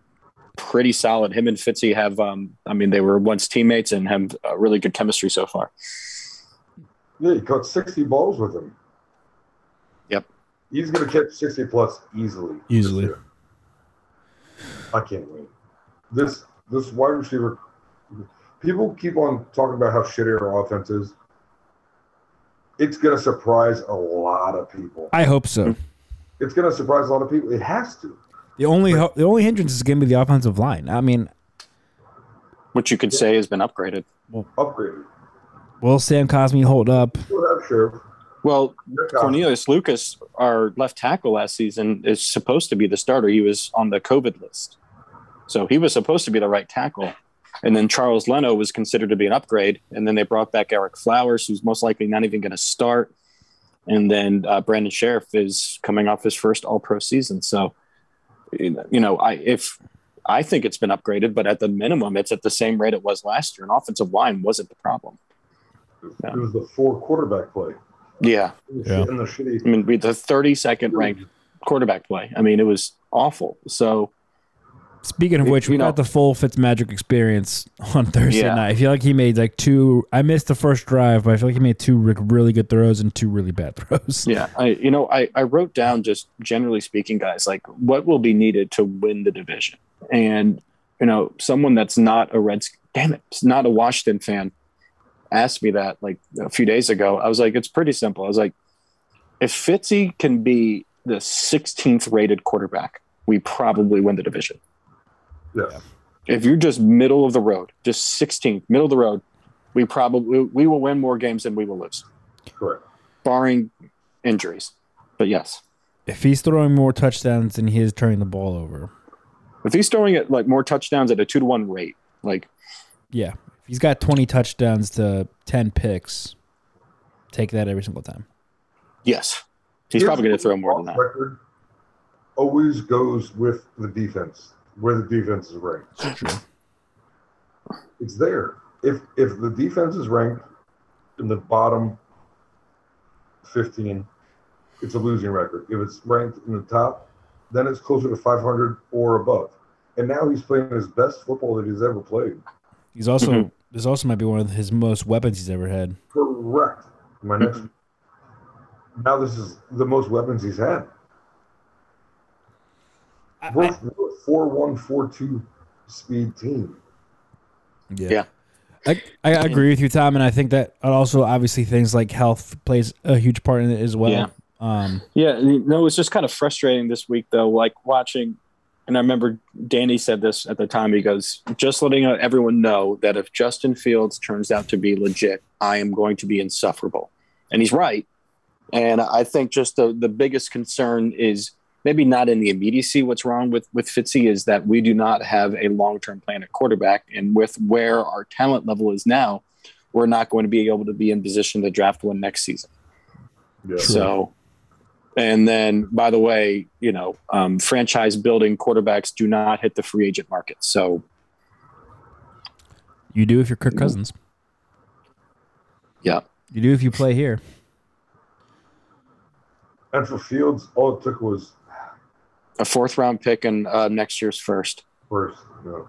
pretty solid. Him and Fitzy have, um, I mean, they were once teammates and have uh, really good chemistry so far. Yeah, he caught 60 balls with him. Yep. He's going to catch 60 plus easily. Easily. I can't wait. This this wide receiver, people keep on talking about how shitty our offense is. It's going to surprise a lot of people. I hope so. It's going to surprise a lot of people. It has to. The only ho- the only hindrance is going to be the offensive line. I mean, Which you could say has been upgraded. Well, upgraded. Will Sam Cosmi hold up? We'll. Well, Cornelius Lucas, our left tackle last season, is supposed to be the starter. He was on the COVID list. So he was supposed to be the right tackle. And then Charles Leno was considered to be an upgrade. And then they brought back Ereck Flowers, who's most likely not even going to start. And then uh, Brandon Scherff is coming off his first All Pro season. So, you know, I if I think it's been upgraded, but at the minimum, it's at the same rate it was last year. And offensive line wasn't the problem. It was the four quarterback play. Yeah, Yeah. And the shitty. I mean, the 32nd ranked quarterback play. I mean, it was awful. So Speaking of which, we got the full Fitzmagic experience on Thursday Yeah. night. I feel like he made like two. I missed the first drive, but I feel like he made two really good throws and two really bad throws. yeah, I you know I I wrote down just generally speaking, guys, like what will be needed to win the division, and you know someone that's not a Reds, damn it, not a Washington fan, asked me that like a few days ago. I was like, it's pretty simple. I was like, if Fitzy can be the 16th rated quarterback, we probably win the division. Yes. if you're just middle of the road, just 16th, middle of the road, we probably we will win more games than we will lose, Correct. barring injuries. But yes, If he's throwing more touchdowns than he is turning the ball over, if he's throwing it like more touchdowns at a two to one rate, like yeah, if he's got twenty touchdowns to ten picks, take that every single time. yes, he's probably going to throw more than that. Record always goes with the defense, where the defense is ranked. It's there. If if the defense is ranked in the bottom fifteen, it's a losing record. If it's ranked in the top, then it's closer to five hundred or above. And now he's playing his best football that he's ever played. He's also Mhm. this also might be one of his most weapons he's ever had. Correct. My next. Now this is the most weapons he's had. We're, we're a four one four two speed team. Yeah. I, I agree with you, Tom, and I think that also obviously things like health plays a huge part in it as well. Yeah. Um, Yeah, no, know, it was just kind of frustrating this week though, like watching. And I remember Danny said this at the time. He goes, "Just letting everyone know that if Justin Fields turns out to be legit, I am going to be insufferable." And he's right. And I think just the the biggest concern is maybe not in the immediacy. What's wrong with with Fitzy is that we do not have a long term plan at quarterback, and with where our talent level is now, we're not going to be able to be in position to draft one next season. Yeah. So, and then by the way, you know, um, franchise building quarterbacks do not hit the free agent market. So, you do if you're Kirk Cousins. yeah, You do if you play here. And for Fields, all it took was a fourth round pick and uh, next year's first. first. You know.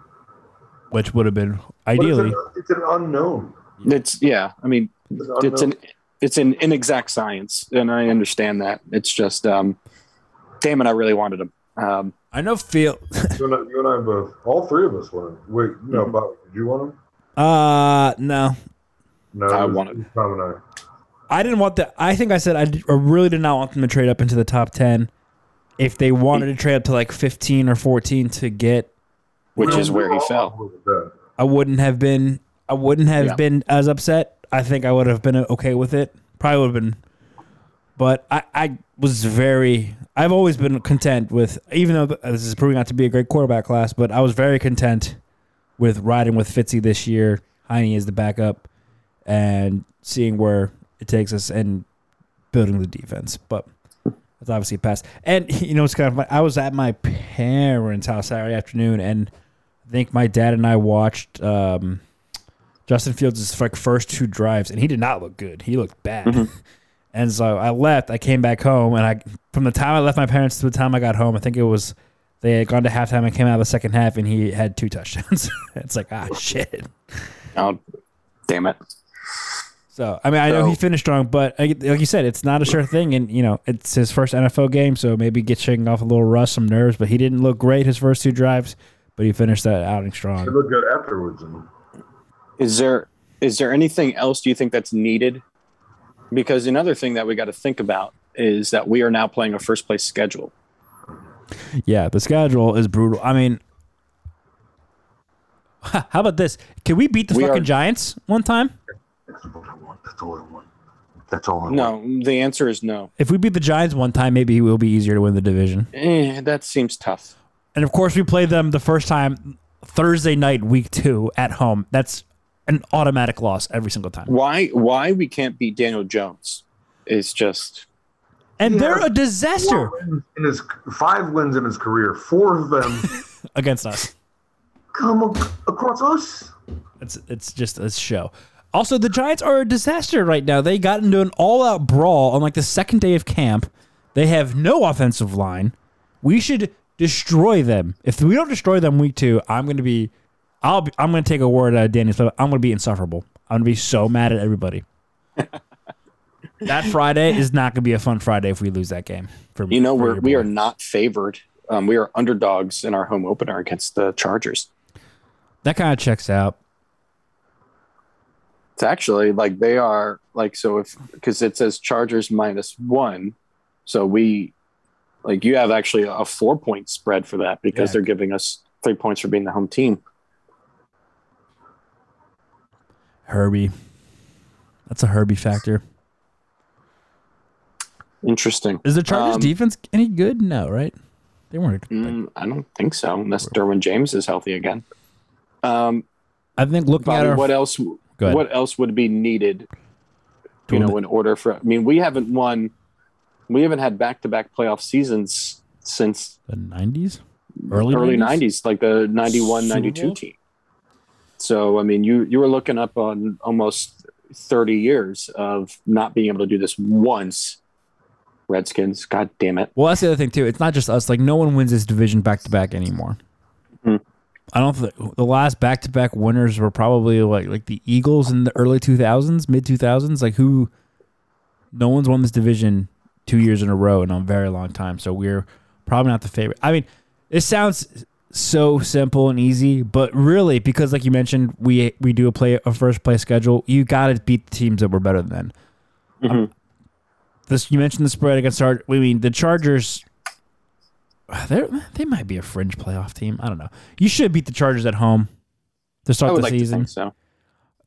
which would have been ideally. it's, an, it's an unknown. It's yeah. I mean, It's an it's an unknown. it's an inexact science, and I understand that. It's just, um, damn it, I really wanted him. Um, I know Field. You and I, you and I both, all three of us wanted. Wait, no, Mhm. Bobby, did you want him? uh no, No, I wanted- Tom and I. I didn't want that. I think I said I really did not want them to trade up into the top ten. If they wanted to trade up to like fifteen or fourteen to get, which is where he fell. on board with that. I wouldn't have been. I wouldn't have Yeah. been as upset. I think I would have been uh, okay with it. Probably would have been. But I, I was very. I've always been content with, even though this is proving out to be a great quarterback class, but I was very content with riding with Fitzy this year. Heine is the backup, and seeing where it takes us and building the defense. But that's obviously a pass. And you know, it's kind of. Funny. I was at my parents' house Saturday afternoon, and I think my dad and I watched um, Justin Fields' like first two drives, and he did not look good. He looked bad. Mhm. And so I left. I came back home, and I from the time I left my parents to the time I got home, I think it was they had gone to halftime. and came out of the second half, and he had two touchdowns. it's like ah shit. Oh, damn it. So I mean, I know he finished strong, but uh, like you said, it's not a sure thing, and you know it's his first NFL game, so maybe get shaking off a little rust, some nerves. But he didn't look great his first two drives, but he finished that outing It strong. looked good afterwards. And Is there is there anything else do you think that's needed? Because another thing that we got to think about is that we are now playing a first place schedule. Yeah, the schedule is brutal. I mean, how about this? Can we beat the We fucking are- Giants one time? That's what I want. That's all I want. That's all I want. No, the answer is no. If we beat the Giants one time, maybe it will be easier to win the division. Eh, that seems tough. And of course, we played them the first time Thursday night, week two, at home. That's an automatic loss every single time. Why? Why we can't beat Daniel Jones is just And Yeah. they're a disaster in his five wins in his career. Four of them against us. come across us. It's it's just a show. Also, the Giants are a disaster right now. They got into an all-out brawl on like the second day of camp. They have no offensive line. We should destroy them. If we don't destroy them week two, I'm going to be, I'll be, I'm going to take a word out of Danny's. I'm going to be insufferable. I'm going to be so mad at everybody. that Friday is not going to be a fun Friday if we lose that game. For you know for we're we are not favored. Um, we are underdogs in our home opener against the Chargers. that kind of checks out. It's actually like they are like so if because it says Chargers minus one, so we like you have actually a four point spread for that because Yeah. they're giving us three points for being the home team. Herbie, that's a Herbie factor. Interesting. Is the Chargers Um, defense any good? No, right? They weren't. Mm, I don't think so, unless Derwin James is healthy again. Um, I think looking at our what else? Go ahead. What else would be needed? You know, in order for I mean, we haven't won. We haven't had back to back playoff seasons since the nineties, early early 90s? 90s, like the '91, '92 team. So, I mean, you you were looking up on almost 30 years of not being able to do this once. Redskins, god damn it. Well, that's the other thing too. It's not just us. Like no one wins this division back to back anymore. I don't think the last back to back winners were probably like like the Eagles in the early two thousands, mid two thousands. Like who? No one's won this division two years in a row in a very long time. So we're probably not the favorite. I mean, it sounds so simple and easy, but really, because like you mentioned, we we do a play a first place schedule. You got to beat the teams that were better than. Mhm. This you mentioned the spread against Char. I mean, the Chargers. They they might be a fringe playoff team. I don't know. You should beat the Chargers at home to start the like season. think so.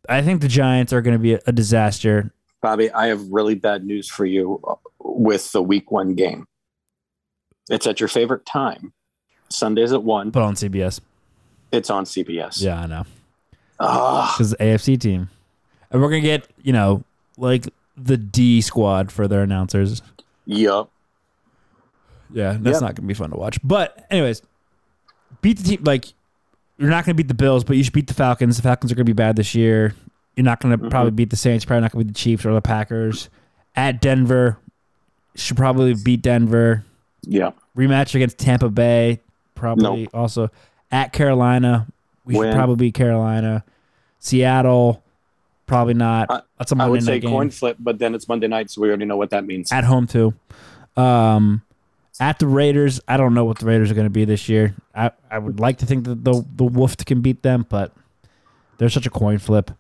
I think the Giants are going to be a, a disaster. Bobby, I have really bad news for you uh, with the week one game. It's at your favorite time. Sundays at one. Put on CBS. It's on CBS. Yeah, I know. Because AFC team, and we're gonna get you know like the D squad for their announcers. yup. Yeah, that's Yep. not gonna be fun to watch. But anyways, beat the team. Like you're not gonna beat the Bills, but you should beat the Falcons. The Falcons are gonna be bad this year. You're not gonna Mhm. probably beat the Saints. Probably not gonna beat the Chiefs or the Packers. At Denver, should probably beat Denver. Yeah. Rematch against Tampa Bay, probably also at Carolina. We Win. should probably beat Carolina. Seattle, probably not. I- That's a Monday I would say game. coin flip, but then it's Monday night, so we already know what that means. at home too. Um, at the Raiders, I don't know what the Raiders are going to be this year. I, I would like to think that the the Wolf can beat them, but they're such a coin flip.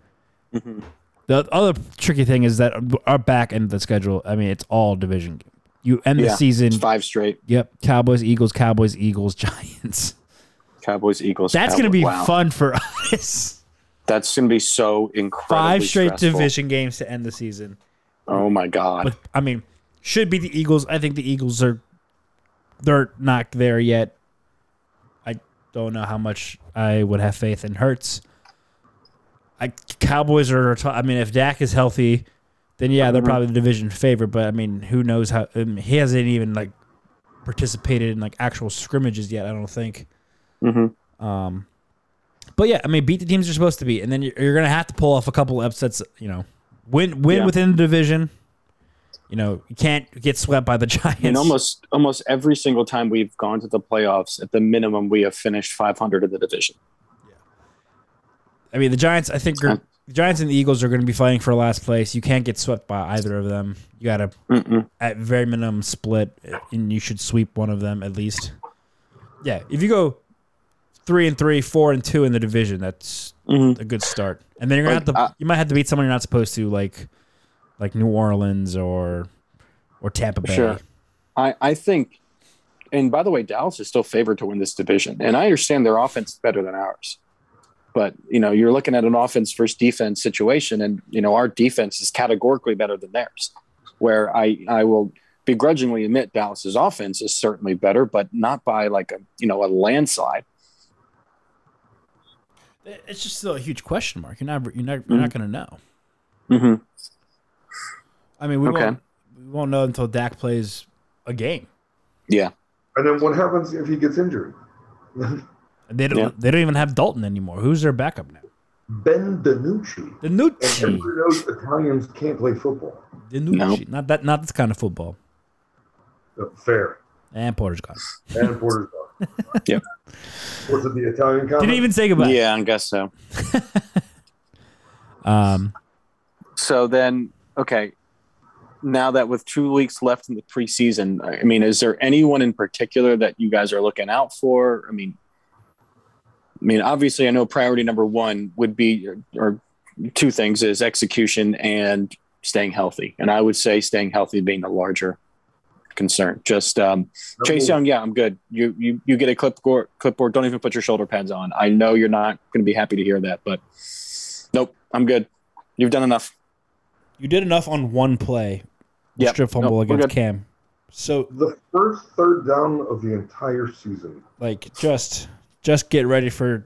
Mhm. The other tricky thing is that our back end of the schedule. I mean, it's all division. You end the season. Five straight. Yep, Cowboys, Eagles, Cowboys, Eagles, Giants. Cowboys, Eagles. That's going to be Wow. fun for us. That's going to be so incredible. Five straight division games to end the season. Oh my god. But I mean, should be the Eagles. I think the Eagles are they're not there yet. I don't know how much I would have faith in Hurts. I Cowboys are. I mean, if Dak is healthy, then yeah, they're Mhm. probably the division favorite. But I mean, who knows how? I mean, he hasn't even like participated in like actual scrimmages yet. I don't think. hmm Um, but yeah, I mean, beat the teams you're supposed to beat, and then you're, you're gonna have to pull off a couple upsets. You know, win win Yeah. within the division. You know, you can't get swept by the Giants. And almost almost every single time we've gone to the playoffs, at the minimum, we have finished 500 in the division. Yeah. I mean, the Giants. I think are, the Giants and the Eagles are going to be fighting for last place. You can't get swept by either of them. You got to, at very minimum, split, and you should sweep one of them at least. Yeah, if you go three and three, four and two in the division, that's Mhm. a good start. And then you're gonna Like, have to. uh, you might have to beat someone you're not supposed to, like like New Orleans or or Tampa Bay. Sure. I, I think, and by the way, Dallas is still favored to win this division. And I understand their offense is better than ours. But you know, you're looking at an offense versus defense situation, and you know our defense is categorically better than theirs. Where I I will begrudgingly admit Dallas's offense is certainly better, but not by like a you know a landslide. It's just still a huge question mark. You're not you're not you're not going to know. Mm-hmm. I mean, we Okay. won't we won't know until Dak plays a game. Yeah, And then what happens if he gets injured? They don't Yeah. they don't even have Dalton anymore. Who's their backup now? ben DiNucci. The And Nucci. knows Italians can't play football. The Nucci. Not that not this kind of football. Fair. And Porter's gone. And Porter's gone. Yep. Was it the Italian comment? Didn't even say goodbye. yeah, I guess so. Um So then, okay, now that with two weeks left in the preseason, I mean, is there anyone in particular that you guys are looking out for? I mean, I mean, obviously, I know priority number one would be, or two things is execution and staying healthy. And I would say staying healthy being the larger concern. Just um, Chase Young, yeah, I'm good. You you you get a clipboard. Clipboard. Don't even put your shoulder pads on. I know you're not going to be happy to hear that, but nope, I'm good. You've done enough. You did enough on one play. Yep. Strip fumble Nope, against. Cam. So The first third down of the entire season. like just just get ready for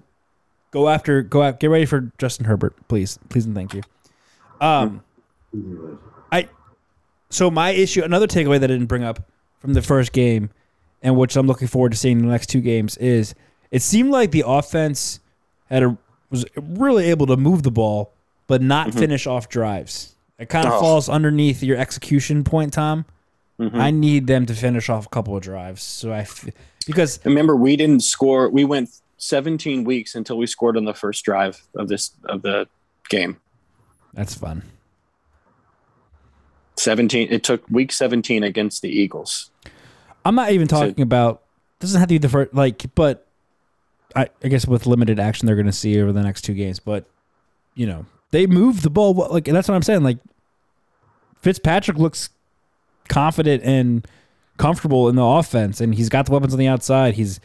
go after go out get ready for Justin Herbert, please. Please and thank you. Um I so my issue another takeaway that I didn't bring up from the first game and which I'm looking forward to seeing in the next two games is it seemed like the offense had a was really able to move the ball but not finish off drives. It kind of Oh. falls underneath your execution point, Tom. Mhm. I need them to finish off a couple of drives. So I f- because Remember, we didn't score. We went 17 weeks until we scored on the first drive of this of the game. that's fun. 17. It took week 17 against the Eagles. I'm not even So- talking about doesn't have to be the first like but I, I guess with limited action they're gonna see over the next two games, but you know, they move the ball like that's what I'm saying. Like Fitzpatrick looks confident and comfortable in the offense and he's got the weapons on the outside. He's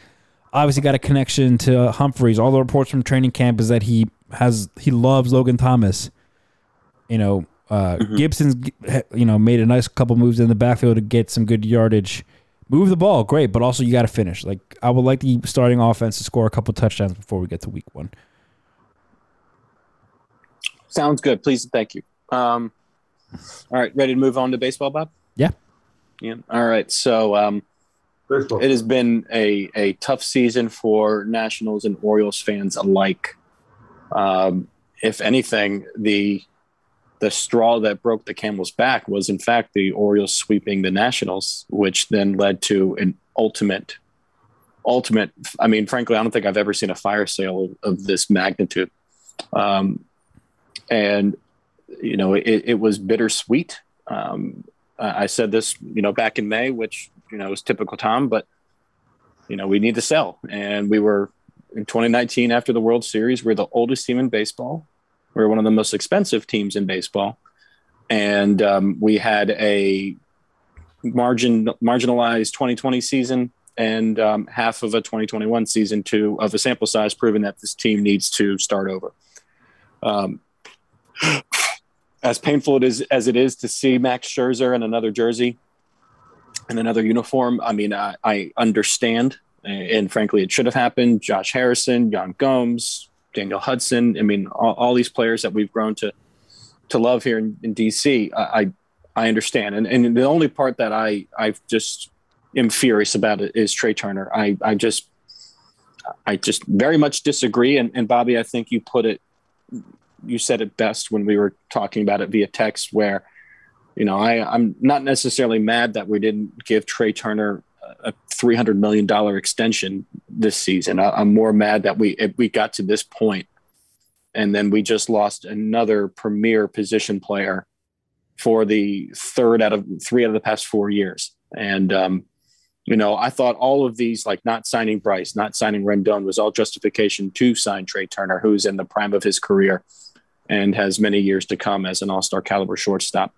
obviously got a connection to Humphries. All the reports from training camp is that he has he loves Logan Thomas. You know, uh, Gibson's you know made a nice couple moves in the backfield to get some good yardage. Move the ball, great, but also you got to finish. Like I would like the starting offense to score a couple touchdowns before we get to week one. Sounds good. Please thank you. Um, all right, ready to move on to baseball, Bob? Yeah. Yeah. All right. So um, Baseball. it has been a, a tough season for Nationals and Orioles fans alike. Um, if anything, the the straw that broke the camel's back was in fact the Orioles sweeping the Nationals, which then led to an ultimate ultimate I mean, frankly, I don't think I've ever seen a fire sale of, of this magnitude. Um, and you know, it, it was bittersweet. Um, I said this, you know, back in May, which you know is typical Tom, but you know we need to sell, and we were in 2019 after the World Series. We're the oldest team in baseball. We're one of the most expensive teams in baseball, and um, we had a margin marginalized 2020 season and um, half of a 2021 season to of a sample size, proving that this team needs to start over. Um, as painful it is as it is to see Max Scherzer in another jersey and another uniform, I mean, I, I understand, and, frankly, it should have happened. Josh Harrison, Yan Gomes, Daniel Hudson. I mean, all, all these players that we've grown to to love here in, in DC. I, I I understand, and and the only part that I I just am furious about it is Trea Turner. I I just I just very much disagree, and, and Bobby, I think you put it you said it best when we were talking about it via text where you know I, i'm not necessarily mad that we didn't give Trea Turner a $300 million extension this season. I, i'm more mad that we we got to this point and then we just lost another premier position player for the third out of three out of the past four years. And um, you know, I thought all of these, like not signing Bryce, not signing Rendon, was all justification to sign Trea Turner, who's in the prime of his career and has many years to come as an all star caliber shortstop.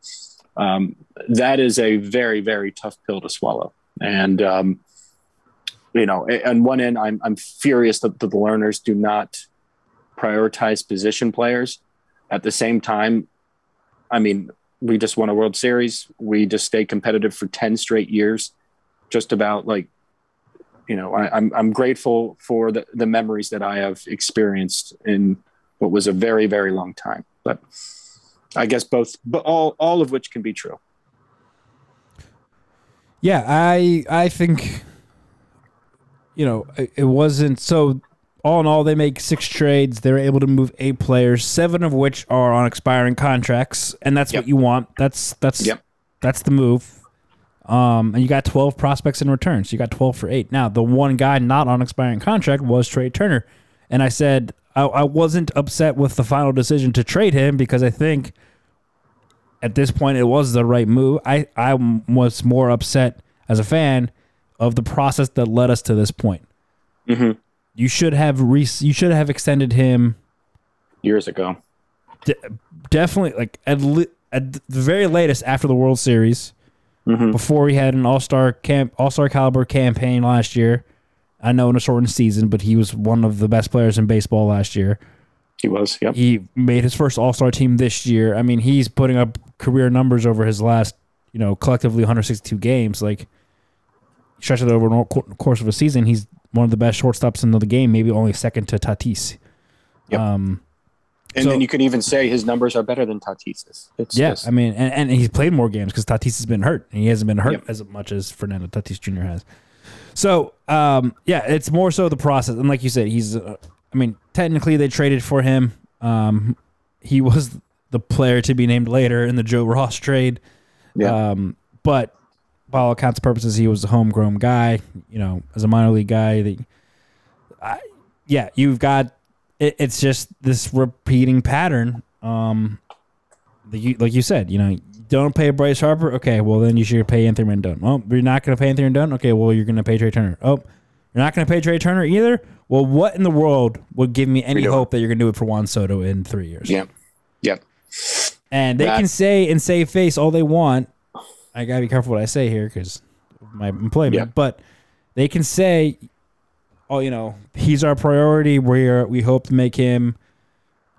Um, that is a very, very tough pill to swallow. And, um, you know, on one end, I'm, I'm furious that the Lerners do not prioritize position players. At the same time, I mean, we just won a World Series. We just stayed competitive for 10 straight years. Just about like, you know, I, I'm I'm grateful for the, the memories that I have experienced in what was a very, very long time. But I guess both but all all of which can be true. Yeah, I I think you know it, it wasn't so. All in all, they make six trades. They're able to move eight players, seven of which are on expiring contracts, and that's Yep. what you want. That's that's Yep. that's the move. Um, and you got twelve prospects in return, so you got twelve for eight. Now, the one guy not on expiring contract was Trea Turner, and I said I, I wasn't upset with the final decision to trade him because I think at this point it was the right move. I I was more upset as a fan of the process that led us to this point. Mhm. You should have re- you should have extended him Years ago. de- definitely like at, li- at the very latest after the World Series Mhm. before he had an All Star camp All Star caliber campaign last year. I know in a shortened season, but he was one of the best players in baseball last year. He was. Yep. He made his first All Star team this year. I mean, he's putting up career numbers over his last, you know, collectively 162 games. Like, stretch it over the course of a season, he's one of the best shortstops in the game, maybe only second to Tatis. Yep. Um, And So- then you can even say his numbers are better than Tatis's. It's yeah, just- I mean, and, and he's played more games because Tatis has been hurt, and he hasn't been hurt Yep. as much as Fernando Tatis Jr. has. So, um, yeah, it's more so the process, and like you said, he's. Uh, I mean, technically, they traded for him. Um, he was the player to be named later in the Joe Ross trade. yeah. Um, but by all accounts and purposes, he was a homegrown guy. You know, as a minor league guy, the, I, yeah, you've got. It, it's just this repeating pattern. Um, the, like you said, you know, don't pay Bryce Harper. Okay, well then you should pay Anthony Rendon. Well, you're not going to pay Anthony Rendon. Okay, well you're going to pay Trea Turner. Oh, you're not going to pay Trea Turner either. Well, what in the world would give me any hope that you're going to do it for Juan Soto in three years? yeah. Yep. And they That- can say and save face all they want. I gotta be careful what I say here because my employment. Yeah. But they can say, "Oh, you know, he's our priority. We we hope to make him,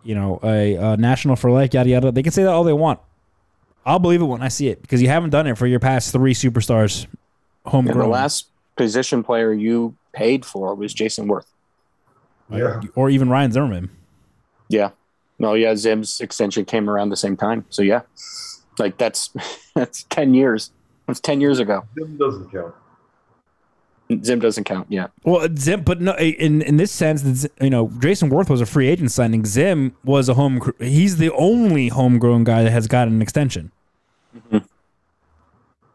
you know, a, a national for life." Yada yada. They can say that all they want. I'll believe it when I see it because you haven't done it for your past three superstars, And homegrown, the last position player you paid for was Jayson Werth. Yeah. or even Ryan Zimmerman. Yeah. No, yeah, Zim's extension came around the same time. So yeah. Like that's that's ten years. That's ten years ago. Zim doesn't count. Zim doesn't count. Yeah. Well, Zim, but no, in in this sense, you know, Jayson Werth was a free agent signing. Zim was a home. He's the only homegrown guy that has got an extension.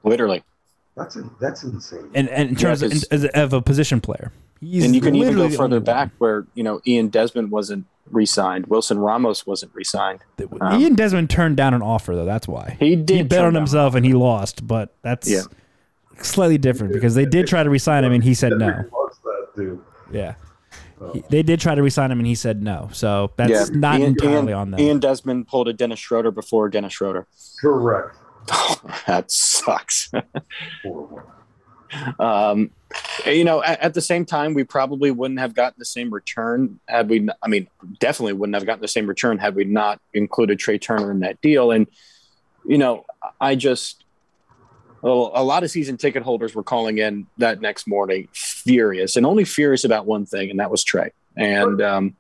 Literally. That's in, that's insane. And, and in terms Yeah, of, 'cause- as a- of a position player, he's and you can even go further back where, you know, Ian Desmond wasn't re-signed. Wilson Ramos wasn't re-signed. Um, Ian Desmond turned down an offer though. That's why He did He bet turn on down- himself and he lost. But that's Yeah. slightly different because they did try to resign him and he said no. What's that, dude? Yeah, He- they did try to resign him and he said no. So that's Yeah. not Ian, entirely Ian, on them. Ian Desmond pulled a Dennis Schroeder before Dennis Schroeder. Correct. that sucks. Um, you know, at, at the same time, we probably wouldn't have gotten the same return had we. I mean, definitely wouldn't have gotten the same return had we not included Trea Turner in that deal. And you know, I just well, a lot of season ticket holders were calling in that next morning furious, and only furious about one thing, and that was Trea. And um,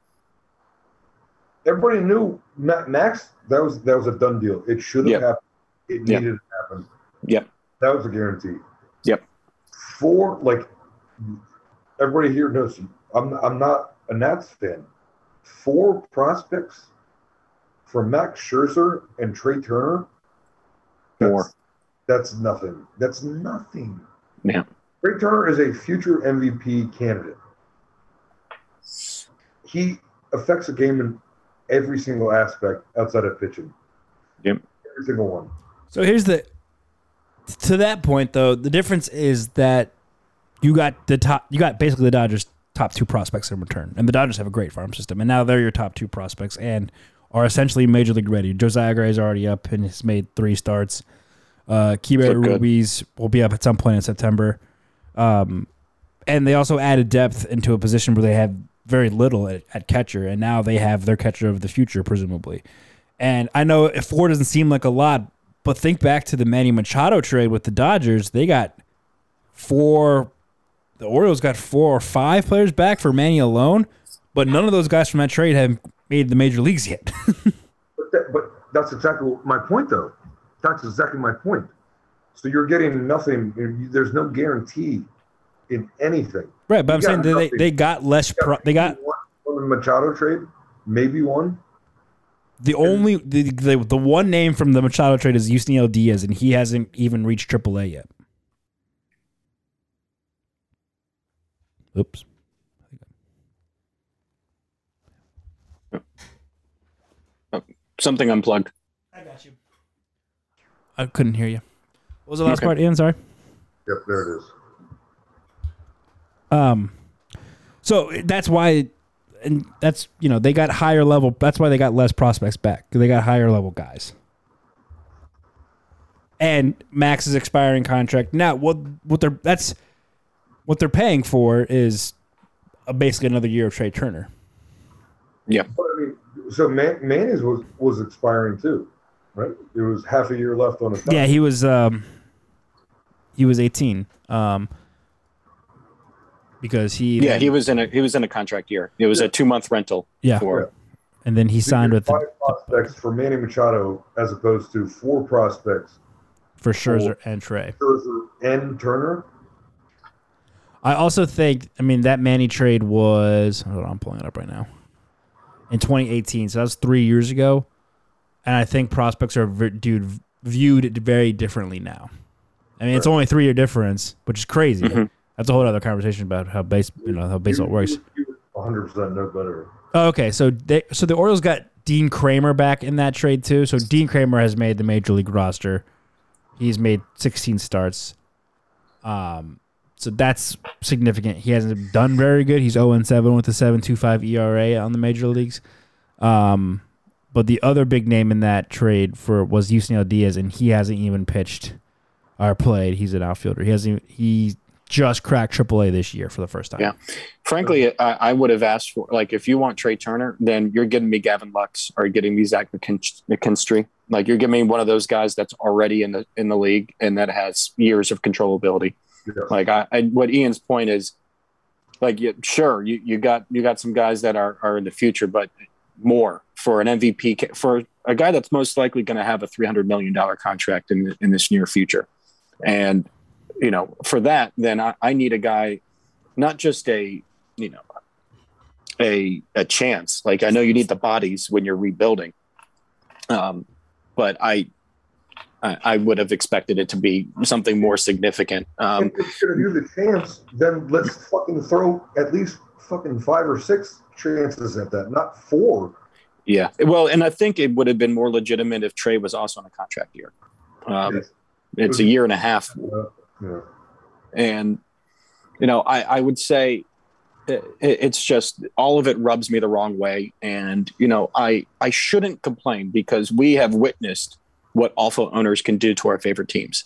Everybody knew Ma- Max. That was that was a done deal. It should have happened. It Yep. needed to happen. Yep. That was a guarantee. Yep. Four like everybody here knows. I'm I'm not a Nats fan. Four prospects for Max Scherzer and Trea Turner. That's, Four. That's nothing. That's nothing. Yeah. Trea Turner is a future MVP candidate. He affects the game in every single aspect outside of pitching. Yep. Every single one. So here's the to that point though, the difference is that you got the top you got basically the Dodgers top two prospects in return. And the Dodgers have a great farm system. And now they're your top two prospects and are essentially major league ready. Josiah Gray is already up and has made three starts. Uh good. Ruiz will be up at some point in September. Um and they also added depth into a position where they have very little at, at catcher, and now they have their catcher of the future, presumably. And I know four doesn't seem like a lot, but think back to the Manny Machado trade with the Dodgers. They got four. The Orioles got four or five players back for Manny alone, but none of those guys from that trade have made the major leagues yet. But, that, but that's exactly my point, though. That's exactly my point. So you're getting nothing. There's no guarantee in anything. right, but I'm saying they, they got less. Pro, they got one from the Machado trade, maybe one. The only the, the the one name from the Machado trade is Yusniel Diaz, and he hasn't even reached AAA yet. Oops. Something unplugged. I got you. I couldn't hear you. What was the last Okay. part, Ian? Sorry. Yep, there it is. Um, so that's why, and that's you know they got higher level. That's why they got less prospects back. They got higher level guys. And Max's expiring contract now. What what they're that's what they're paying for is uh, basically another year of Trea Turner. Yeah. I mean, so Man- Manny's was was expiring too, right? There was half a year left on his. Yeah, he was um he was eighteen. Um because he Yeah, he was in a he was in a contract year. It was a two month rental yeah, for and then he signed with five prospects for Manny Machado as opposed to four prospects for Scherzer and Trea. Scherzer and Turner. I also think, I mean, that Manny trade was, hold on, I'm pulling it up right now, in 2018. So that was three years ago. And I think prospects are dude, viewed very differently now. I mean, it's only three year difference, which is crazy. Mhm. That's a whole other conversation about how base, you know, how baseball works. One hundred percent no better. Oh, okay, so they, so the Orioles got Dean Kremer back in that trade too. So Dean Kremer has made the major league roster. He's made 16 starts. Um, so that's significant. He hasn't done very good. He's 0 7 with a 7.25 ERA on the major leagues. Um, but the other big name in that trade for was Yusniel Diaz, and he hasn't even pitched or played. He's an outfielder. He hasn't. He just cracked AAA this year for the first time. Yeah. Frankly, I, I would have asked for like if you want Trea Turner, then you're getting me Gavin Lux or getting me Zach McKin- McKinstry. Like you're giving me one of those guys that's already in the in the league and that has years of controllability. Yeah. Like I, I what Ian's point is, like yeah, sure you, you got you got some guys that are are in the future, but more for an MVP for a guy that's most likely going to have a three hundred million dollar contract in in this near future, and you know for that then I, I need a guy, not just a you know a a chance. Like I know you need the bodies when you're rebuilding, um, but I. I I would have expected it to be something more significant. Um, if gonna the chance, then let's fucking throw at least fucking five or six chances at that, not four. Yeah. Well, and I think it would have been more legitimate if Trea was also on a contract year. Um, Yes. it's a year and a half. And, you know, I, I would say it, it's just all of it rubs me the wrong way. And, you know, I, I shouldn't complain because we have witnessed what awful owners can do to our favorite teams.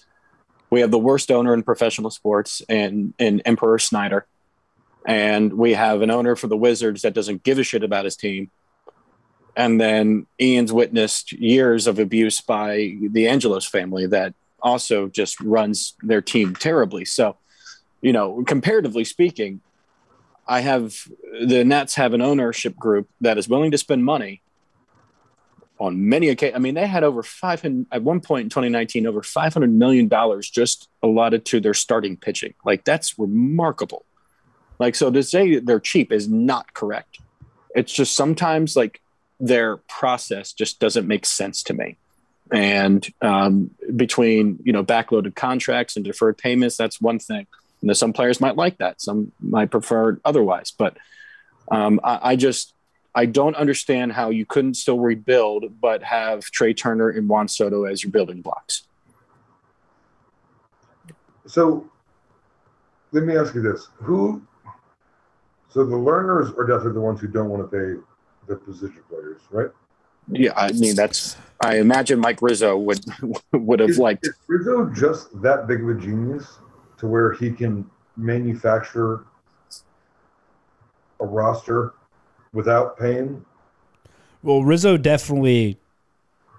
We have the worst owner in professional sports and in Emperor Snyder. And we have an owner for the Wizards that doesn't give a shit about his team. And then Ian's witnessed years of abuse by the Angelos family that also just runs their team terribly. So, you know, comparatively speaking, I have the Nets have an ownership group that is willing to spend money on many occasions. I mean, they had over 500 at one point in 2019, over 500 million dollars just allotted to their starting pitching. Like that's remarkable. Like so to say they're cheap is not correct. It's just sometimes like their process just doesn't make sense to me. And um, between you know backloaded contracts and deferred payments, that's one thing. Know, some players might like that, some might prefer otherwise. But um, I, I just I don't understand how you couldn't still rebuild, but have Trea Turner and Juan Soto as your building blocks. So let me ask you this: Who? So the Lerners are definitely the ones who don't want to pay the position players, right? Yeah, I mean that's. I imagine Mike Rizzo would would have Is, liked. is Rizzo just that big of a genius to where he can manufacture a roster without paying? Well, Rizzo definitely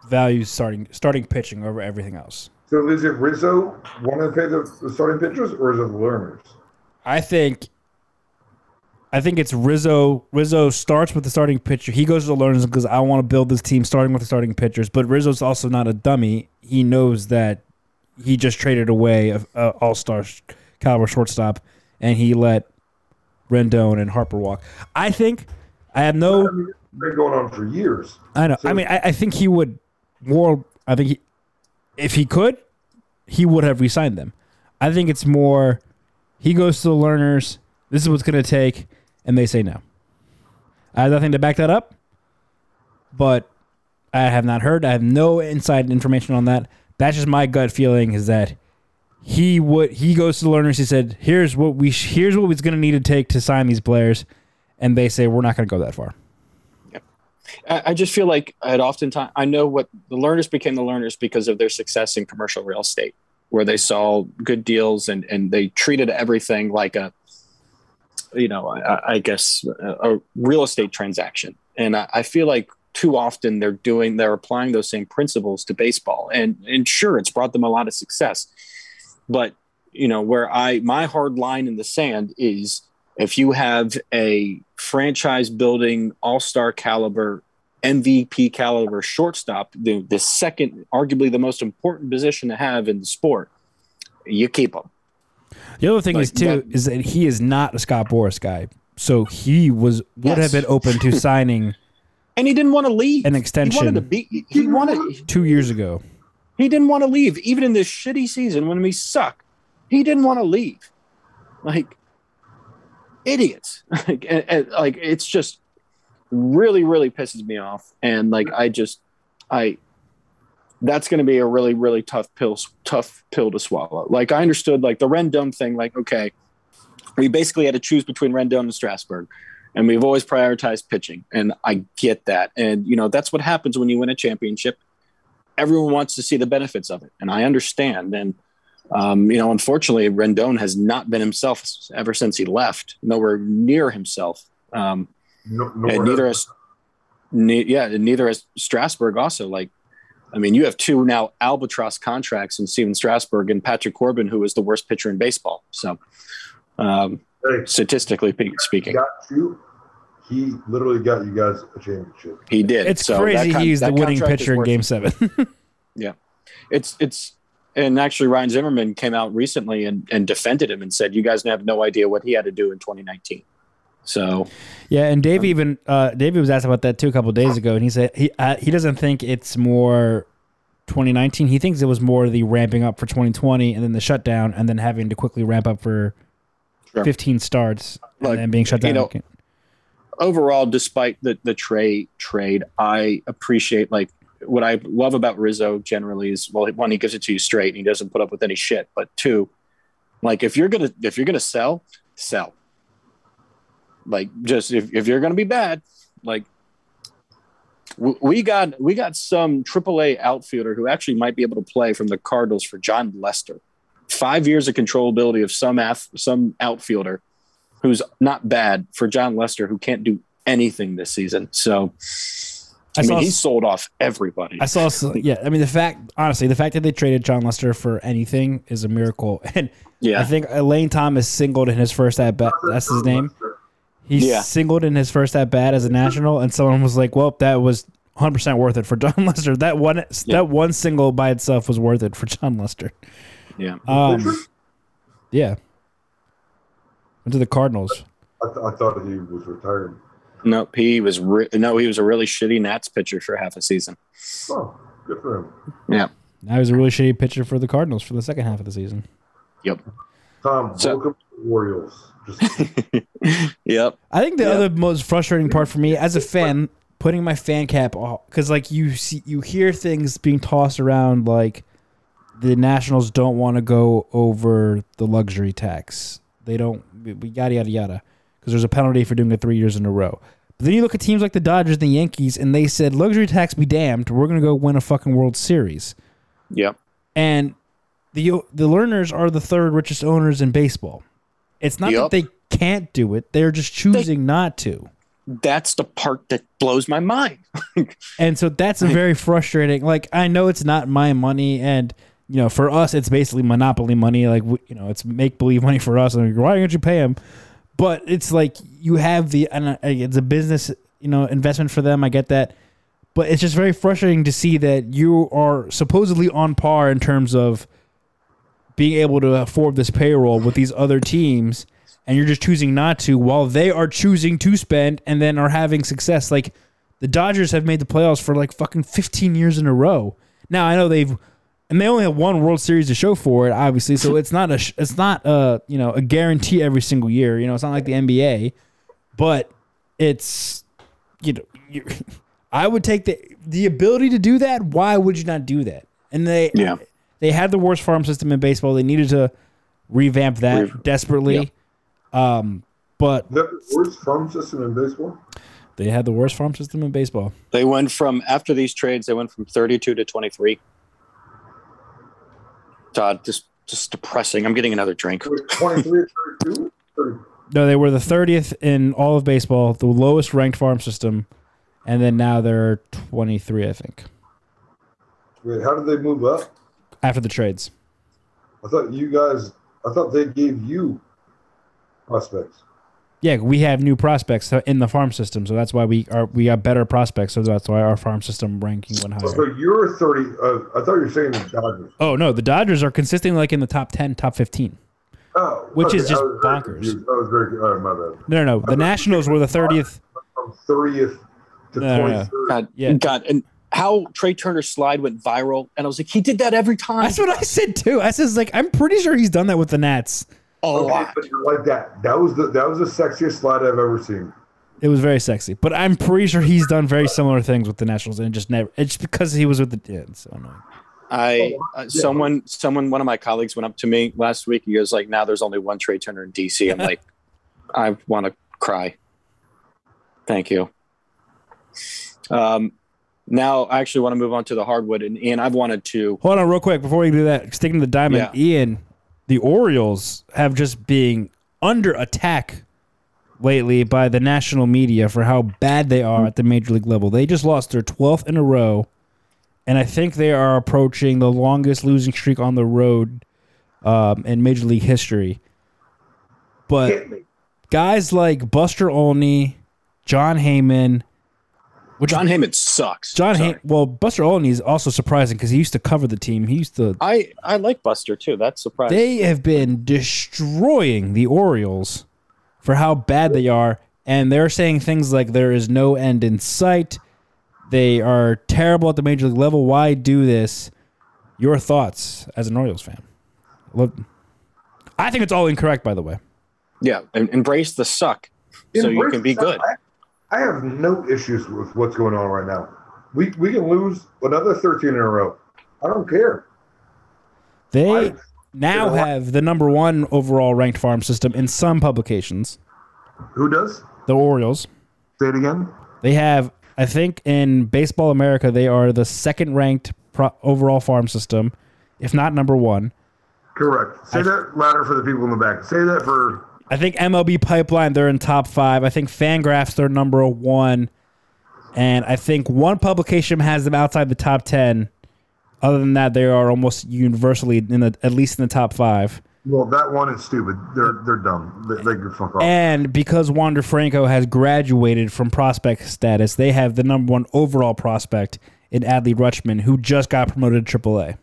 values starting starting pitching over everything else. So is it Rizzo want to pay the, the starting pitchers, or is it the Lerners? I think I think it's Rizzo. Rizzo starts with the starting pitcher. He goes to the Lerners because I want to build this team starting with the starting pitchers. But Rizzo's also not a dummy. He knows that he just traded away a, a all star caliber shortstop, and he let Rendon and Harper walk. I think I have no. been going on for years. I know. I mean, I, I think he would more. I think he, if he could, he would have resigned them. I think it's more. He goes to the Lerners. This is what's going to take, and they say no. I have nothing to back that up, but I have not heard. I have no inside information on that. That's just my gut feeling. Is that he would he goes to the Lerners. He said, "Here's what we sh- here's what it's going to need to take to sign these players," and they say, "We're not going to go that far." I, I just feel like at oftentimes I know what the Lerners became the Lerners because of their success in commercial real estate, where they saw good deals and and they treated everything like a, you know, I, I guess a, a real estate transaction. And I, I feel like too often they're doing they're applying those same principles to baseball, and and sure, it's brought them a lot of success, but you know where I my hard line in the sand is if you have a franchise building all star caliber MVP caliber shortstop, the, the second, arguably the most important position to have in the sport, you keep them. The other thing Like is too that- is that he is not a Scott Boras guy, so he was would have been open to signing And he didn't want to leave. An extension. He wanted to be. He wanted. two years ago. He didn't want to leave, even in this shitty season when we suck. He didn't want to leave. Like idiots. like, and- and, like it's just really, really pisses me off. And like I just, I. That's going to be a really, really tough pill, tough pill to swallow. Like I understood, like the Rendon thing. Like okay, we basically had to choose between Rendon and Strasburg, and we've always prioritized pitching, and I get that. And you know that's what happens when you win a championship everyone wants to see the benefits of it, and I understand. And um, you know, unfortunately, Rendon has not been himself ever since he left. Nowhere near himself. Um, No, and neither has, ne- yeah, and neither has Strasburg. Also, like, I mean, you have two now albatross contracts in Stephen Strasburg and Patrick Corbin, who is the worst pitcher in baseball. So, um, Hey, statistically pe- speaking, got you. He literally got you guys a championship. he did. It's So crazy con- he's the winning pitcher in Game Seven. yeah, it's it's and actually Ryan Zimmerman came out recently and, and defended him and said you guys have no idea what he had to do in 2019. So yeah, and Dave even uh, David was asked about that too a couple days ago, and he said he uh, he doesn't think it's more 2019. He thinks it was more the ramping up for 2020, and then the shutdown, and then having to quickly ramp up for Sure. 15 starts, Like, and then being shut you down. know, again. overall, despite the the trade trade, I appreciate like what I love about Rizzo generally is well, one he gives it to you straight and he doesn't put up with any shit. But two, like if you're gonna if you're gonna sell, sell. Like just if, if you're gonna be bad, like w- we got we got some AAA outfielder who actually might be able to play from the Cardinals for Jon Lester. Five years of controllability of some af- some outfielder who's not bad for Jon Lester, who can't do anything this season. So, I, I mean, saw- he sold off everybody. I saw, yeah. I mean, the fact, honestly, the fact that they traded Jon Lester for anything is a miracle. And yeah, I think Lane Thomas singled in his first at bat. That's his name. He Yeah. singled in his first at bat as a national, and someone was like, "Well, that was 100 percent worth it for Jon Lester. That one, Yeah. that one single by itself was worth it for Jon Lester." yeah. Um, yeah. Went to the Cardinals. I, th- I thought he was retired. Nope, he was re- no, he was a really shitty Nats pitcher for half a season. Oh, good for him. Yeah, Now he was a really shitty pitcher for the Cardinals for the second half of the season. yep, Tom, So- welcome to the Orioles. Yep. I think the Yeah. other most frustrating part for me as a fan, putting my fan cap off, because like you see, you hear things being tossed around like the Nationals don't want to go over the luxury tax. They don't, we we yada yada yada, because there's a penalty for doing it three years in a row. But then you look at teams like the Dodgers and the Yankees, and they said luxury tax be damned, we're gonna go win a fucking World Series. Yep. and the the Lerners are the third richest owners in baseball. It's not that they can't do it. They're just choosing not to. That's the part that blows my mind. And so that's very frustrating. Like I know it's not my money, and you know for us it's basically monopoly money. Like you know it's make believe money for us. And why don't you pay them? But it's like you have the and it's a business you know investment for them. I get that, but it's just very frustrating to see that you are supposedly on par in terms of being able to afford this payroll with these other teams and you're just choosing not to while they are choosing to spend and then are having success like the Dodgers have made the playoffs for like fucking 15 years in a row. Now I know they've and they only have one World Series to show for it, obviously. So it's not a it's not a you know a guarantee every single year. You know, it's not like the NBA, but it's you know you, I would take the the ability to do that. Why would you not do that? And they Yeah. They had the worst farm system in baseball. They needed to revamp that Re- desperately. Um, but the worst farm system in baseball? they had the worst farm system in baseball. They went from after these trades, they went from 32 to 23. Todd, just just depressing. I'm getting another drink. Wait, 23 or 32? 30. No, they were the 30th in all of baseball, the lowest ranked farm system, and then now they're 23, I think, Wait, how did they move up? After the trades. I thought you guys, I thought they gave you prospects. Yeah, we have new prospects in the farm system, so that's why we are we got better prospects, so that's why our farm system ranking went higher. So you're 30. Uh, I thought you were saying the Dodgers. Oh no, the Dodgers are consistently like in the top 10, top 15. Oh, Which is just I was bonkers. confused. I was very, oh, my bad. No, no, no. The Nationals were the 30th. From 30th to No, no, no. God, Yeah. God, and how Trea Turner's slide went viral, and I was like, he did that every time. That's what I said too. I said like I'm pretty sure he's done that with the Nats. a Okay, lot. but like that. That was the that was the sexiest slide I've ever seen. It was very sexy, but I'm pretty sure he's done very similar things with the Nationals, and just never. It's because he was with the. Yeah, it's so annoying. I uh, someone someone one of my colleagues went up to me last week. He goes like, "Now there's only one Trea Turner in DC." I'm like, I want to cry. Thank you. Um, now I actually want to move on to the hardwood, and Ian, I've wanted to. Hold on, real quick before we do that. Sticking to the diamond, Yeah. Ian, the Orioles have just been under attack lately by the national media for how bad they are at the major league level. They just lost their 12th in a row, and I think they are approaching the longest losing streak on the road um, in major league history. But guys like Buster Olney, Jon Heyman, which Jon Heyman sucks. John Sorry. Hay- well, Buster Olney is also surprising because he used to cover the team. He used to I I like Buster too. That's surprising. They have been destroying the Orioles for how bad they are, and they're saying things like there is no end in sight. They are terrible at the major league level. Why do this? Your thoughts as an Orioles fan? Look, I think it's all incorrect, by the way. yeah, em- embrace the suck, so you can be good. I, I have no issues with what's going on right now. We we can lose another 13 in a row. I don't care. They I- now have the number one overall ranked farm system in some publications. Who does? The Orioles. Say it again. They have, I think, in Baseball America, they are the second ranked pro- overall farm system, if not number one. Correct. Say that louder for the people in the back. Say that for I think MLB Pipeline, they're in top five. I think Fangraphs, they're number one. And I think one publication has them outside the top 10. Other than that, they are almost universally in the at least in the top five. well, that one is stupid. They're they're dumb. They, they can fuck off. And because Wander Franco has graduated from prospect status, they have the number one overall prospect in Adley Rutschman, who just got promoted to AAA.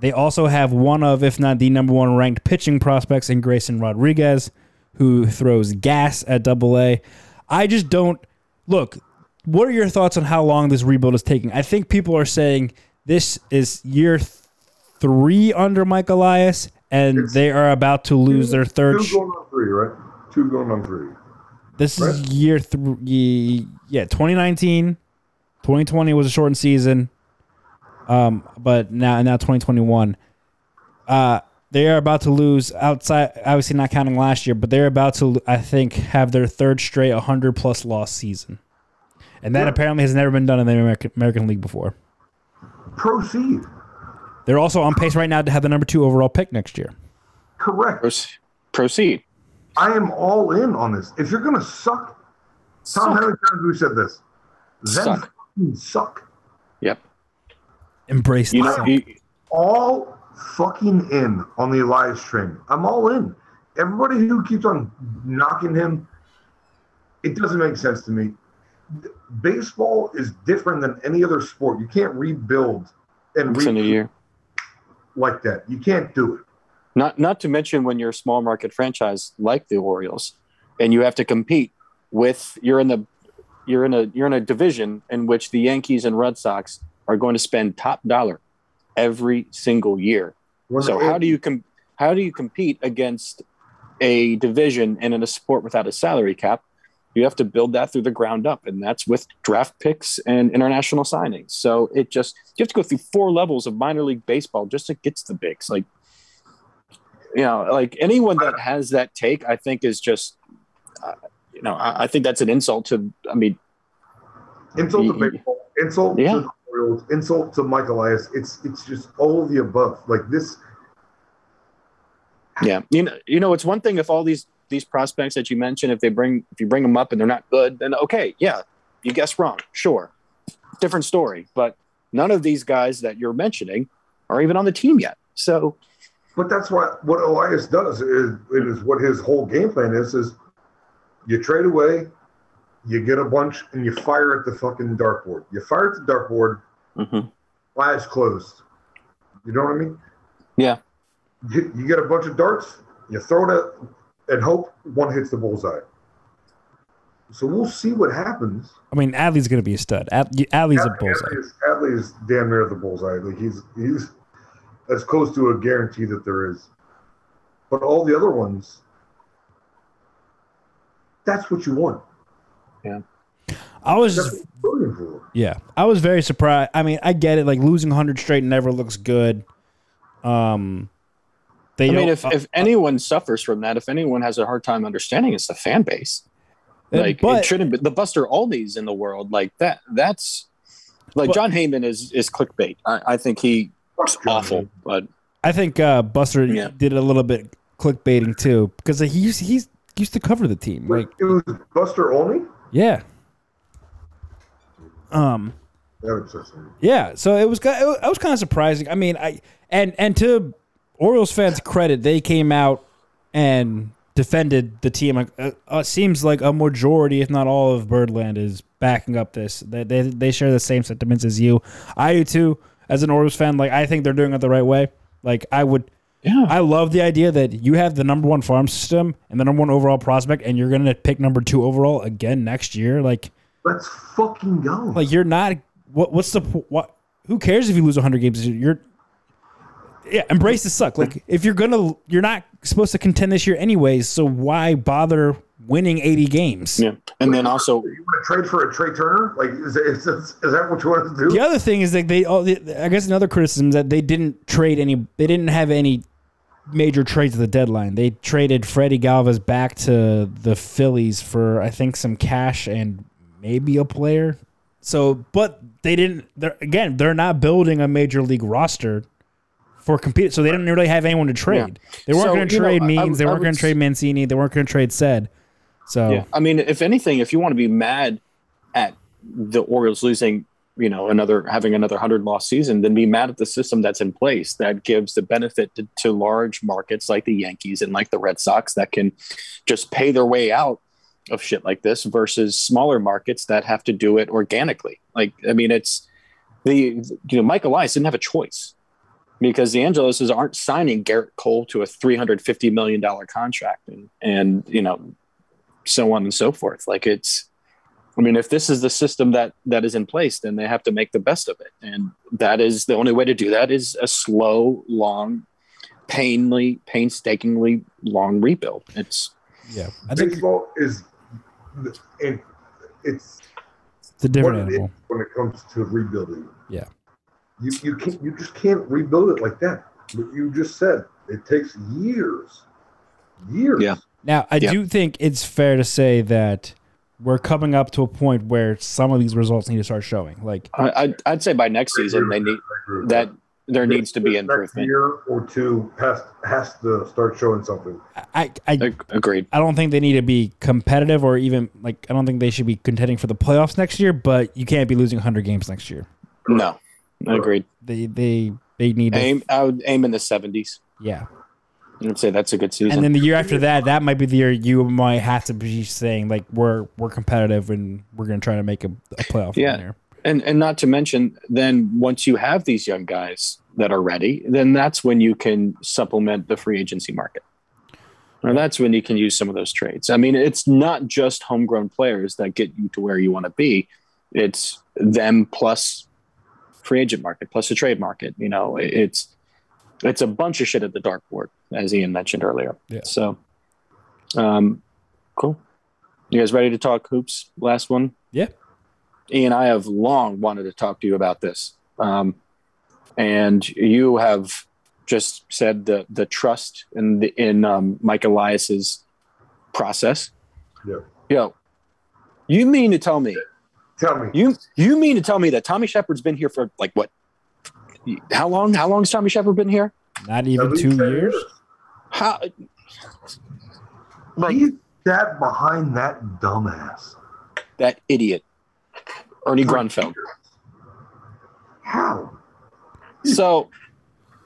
They also have one of, if not the number one ranked pitching prospects in Grayson Rodriguez, who throws gas at double A. I just don't look. What are your thoughts on how long this rebuild is taking? I think people are saying this is year th- three under Mike Elias, and It's- they are about to lose their third. Two going on three, right? Two going on three. This is year three. Yeah, 2019. 2020 was a shortened season. Um, but now now 2021. Uh, they are about to lose outside. Obviously, not counting last year, but they're about to, I think, have their third straight 100 plus loss season, and that Yeah. apparently has never been done in the American, American League before. Proceed. They're also on pace right now to have the number two overall pick next year. Correct. Proce- Proceed. I am all in on this. If you're gonna suck, Tom, how many times we said this? Then Suck. fucking suck. Yep. Embrace You the know, suck. All fucking in on the Elias train. I'm all in. Everybody who keeps on knocking him, it doesn't make sense to me. Baseball is different than any other sport. You can't rebuild and once in a year. like that. You can't do it. Not not to mention when you're a small market franchise like the Orioles, and you have to compete with you're in the you're in a you're in a division in which the Yankees and Red Sox are going to spend top dollar every single year. So how do you com- how do you compete against a division and in a sport without a salary cap? You have to build that through the ground up, and that's with draft picks and international signings. So it just you have to go through four levels of minor league baseball just to get to the bigs. Like you know, like anyone that has that take, I think is just uh, you know, I, I think that's an insult to. I mean, insult to baseball, insult Yeah. to Orioles, insult to Michael Elias. It's it's just all of the above. Like this, Yeah, you know, you know, it's one thing if all these these prospects that you mentioned, if they bring if you bring them up and they're not good, then okay, yeah, you guess wrong, sure, different story. But none of these guys that you're mentioning are even on the team yet. So but that's what what Elias does is it is what his whole game plan is. Is you trade away, you get a bunch, and you fire at the fucking dartboard. You fire at the dartboard, mhm. eyes closed. You know what I mean? Yeah. You, you get a bunch of darts, you throw it at, and hope one hits the bullseye. So we'll see what happens. I mean, Adley's going to be a stud. Ad- Adley's a bullseye. Adley is, Adley is damn near the bullseye. Like he's he's as close to a guarantee that there is. But all the other ones, that's what you want. I was That's just what you're looking for. Yeah, I was very surprised. I mean, I get it. Like losing 100 straight never looks good. Um, they I mean, don't- if if anyone suffers from that, if anyone has a hard time understanding, it's the fan base. uh, Like but it shouldn't be the Buster Olneys in the world like that. That's like But- Jon Heyman is is clickbait. I, I think he Fuck awful, but I think uh, Buster Yeah. did a little bit clickbaiting too because he used, he's used to cover the team. Like, Like it was Buster Olney. Yeah. Um. That would say something. Yeah, so it was it was, kind of surprising. I mean, I and and to Orioles fans' credit, they came out and defended the team. Like, uh, uh, seems like a majority, if not all, of Birdland is backing up this. They, they they share the same sentiments as you. I do too. As an Orioles fan, like I think they're doing it the right way. Like I would, yeah, I love the idea that you have the number one farm system and the number one overall prospect, and you're gonna pick number two overall again next year. Like Let's fucking go. like you're not what what's the what who cares if you lose 100 games you're yeah embrace the suck like if you're gonna you're not supposed to contend this year anyways so why bother winning 80 games yeah. And then also, you want to trade for a Trea Turner? Like is, is, is, is that what you want to do? the other thing is that they all i guess another criticism is that they didn't trade any they didn't have any major trades at the deadline. They traded Freddy Galvis back to the Phillies for I think some cash and maybe a player. So but they didn't they're again they're not building a major league roster for compete so they didn't really have anyone to trade. They weren't So, going to you know, trade I- Means they weren't going to trade Mancini they weren't going to trade Said so yeah. I mean, if anything, if you want to be mad at the Orioles losing, you know, another having another hundred loss season, then be mad at the system that's in place that gives the benefit to, to large markets like the Yankees and like the Red Sox that can just pay their way out of shit like this versus smaller markets that have to do it organically. Like, I mean, it's the you know Mike Elias didn't have a choice because the Angeloses aren't signing Gerrit Cole to a three hundred fifty million dollar contract and and you know so on and so forth. Like it's, I mean, if this is the system that that is in place, then they have to make the best of it, and that is the only way to do that is a slow, long, painly, painstakingly long rebuild. It's yeah I think Baseball is, and it's it's a different what it is animal when it comes to rebuilding. Yeah. You you can't you just can't rebuild it like that. What you just said it takes years, years. Yeah. Now, I Yeah. do think it's fair to say that we're coming up to a point where some of these results need to start showing. Like, I, I'd, I'd say by next season they need I agree with that there needs to be improvement. Year or two has has to start showing something. I, I, Agreed. I don't think they need to be competitive or even like I don't think they should be contending for the playoffs next year. But you can't be losing 100 games next year. No, agreed. They they they need to, Aim. I would aim in the seventies. yeah. I would say that's a good season. And then the year after that, that might be the year you might have to be saying like we're we're competitive and we're gonna try to make a, a playoff Yeah. there. And and not to mention, then once you have these young guys that are ready, then that's when you can supplement the free agency market. And that's when you can use some of those trades. I mean, it's not just homegrown players that get you to where you want to be. It's them plus free agent market plus the trade market. You know, it's it's a bunch of shit at the dartboard, as Ian mentioned earlier. Yeah. So, um, cool. You guys ready to talk hoops? Last one. Yeah. Ian, I have long wanted to talk to you about this. Um, and you have just said the the trust in the, in um, Mike Elias's process. Yeah. Yo, you mean to tell me Tell me, you you mean to tell me that Tommy Sheppard's been here for like what? How long? How long has Tommy Sheppard been here? Not even two 10 years. How? Like He's that behind that dumbass. that idiot, Ernie Grunfeld. How? So,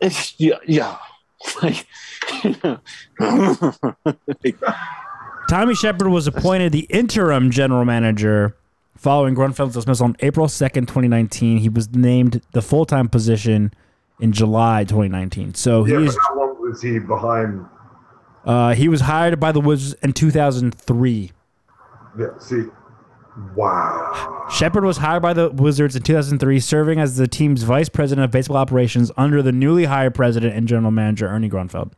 it's yeah, yeah. Like, Tommy Sheppard was appointed the interim general manager following Grunfeld's dismissal on April 2nd, 2019. He was named the full time position in July 2019. So Yeah, he but is, how long was he behind? uh, he was hired by the Wizards in 2003. Yeah, see, wow. Sheppard was hired by the Wizards in 2003, serving as the team's vice president of baseball operations under the newly hired president and general manager Ernie Grunfeld.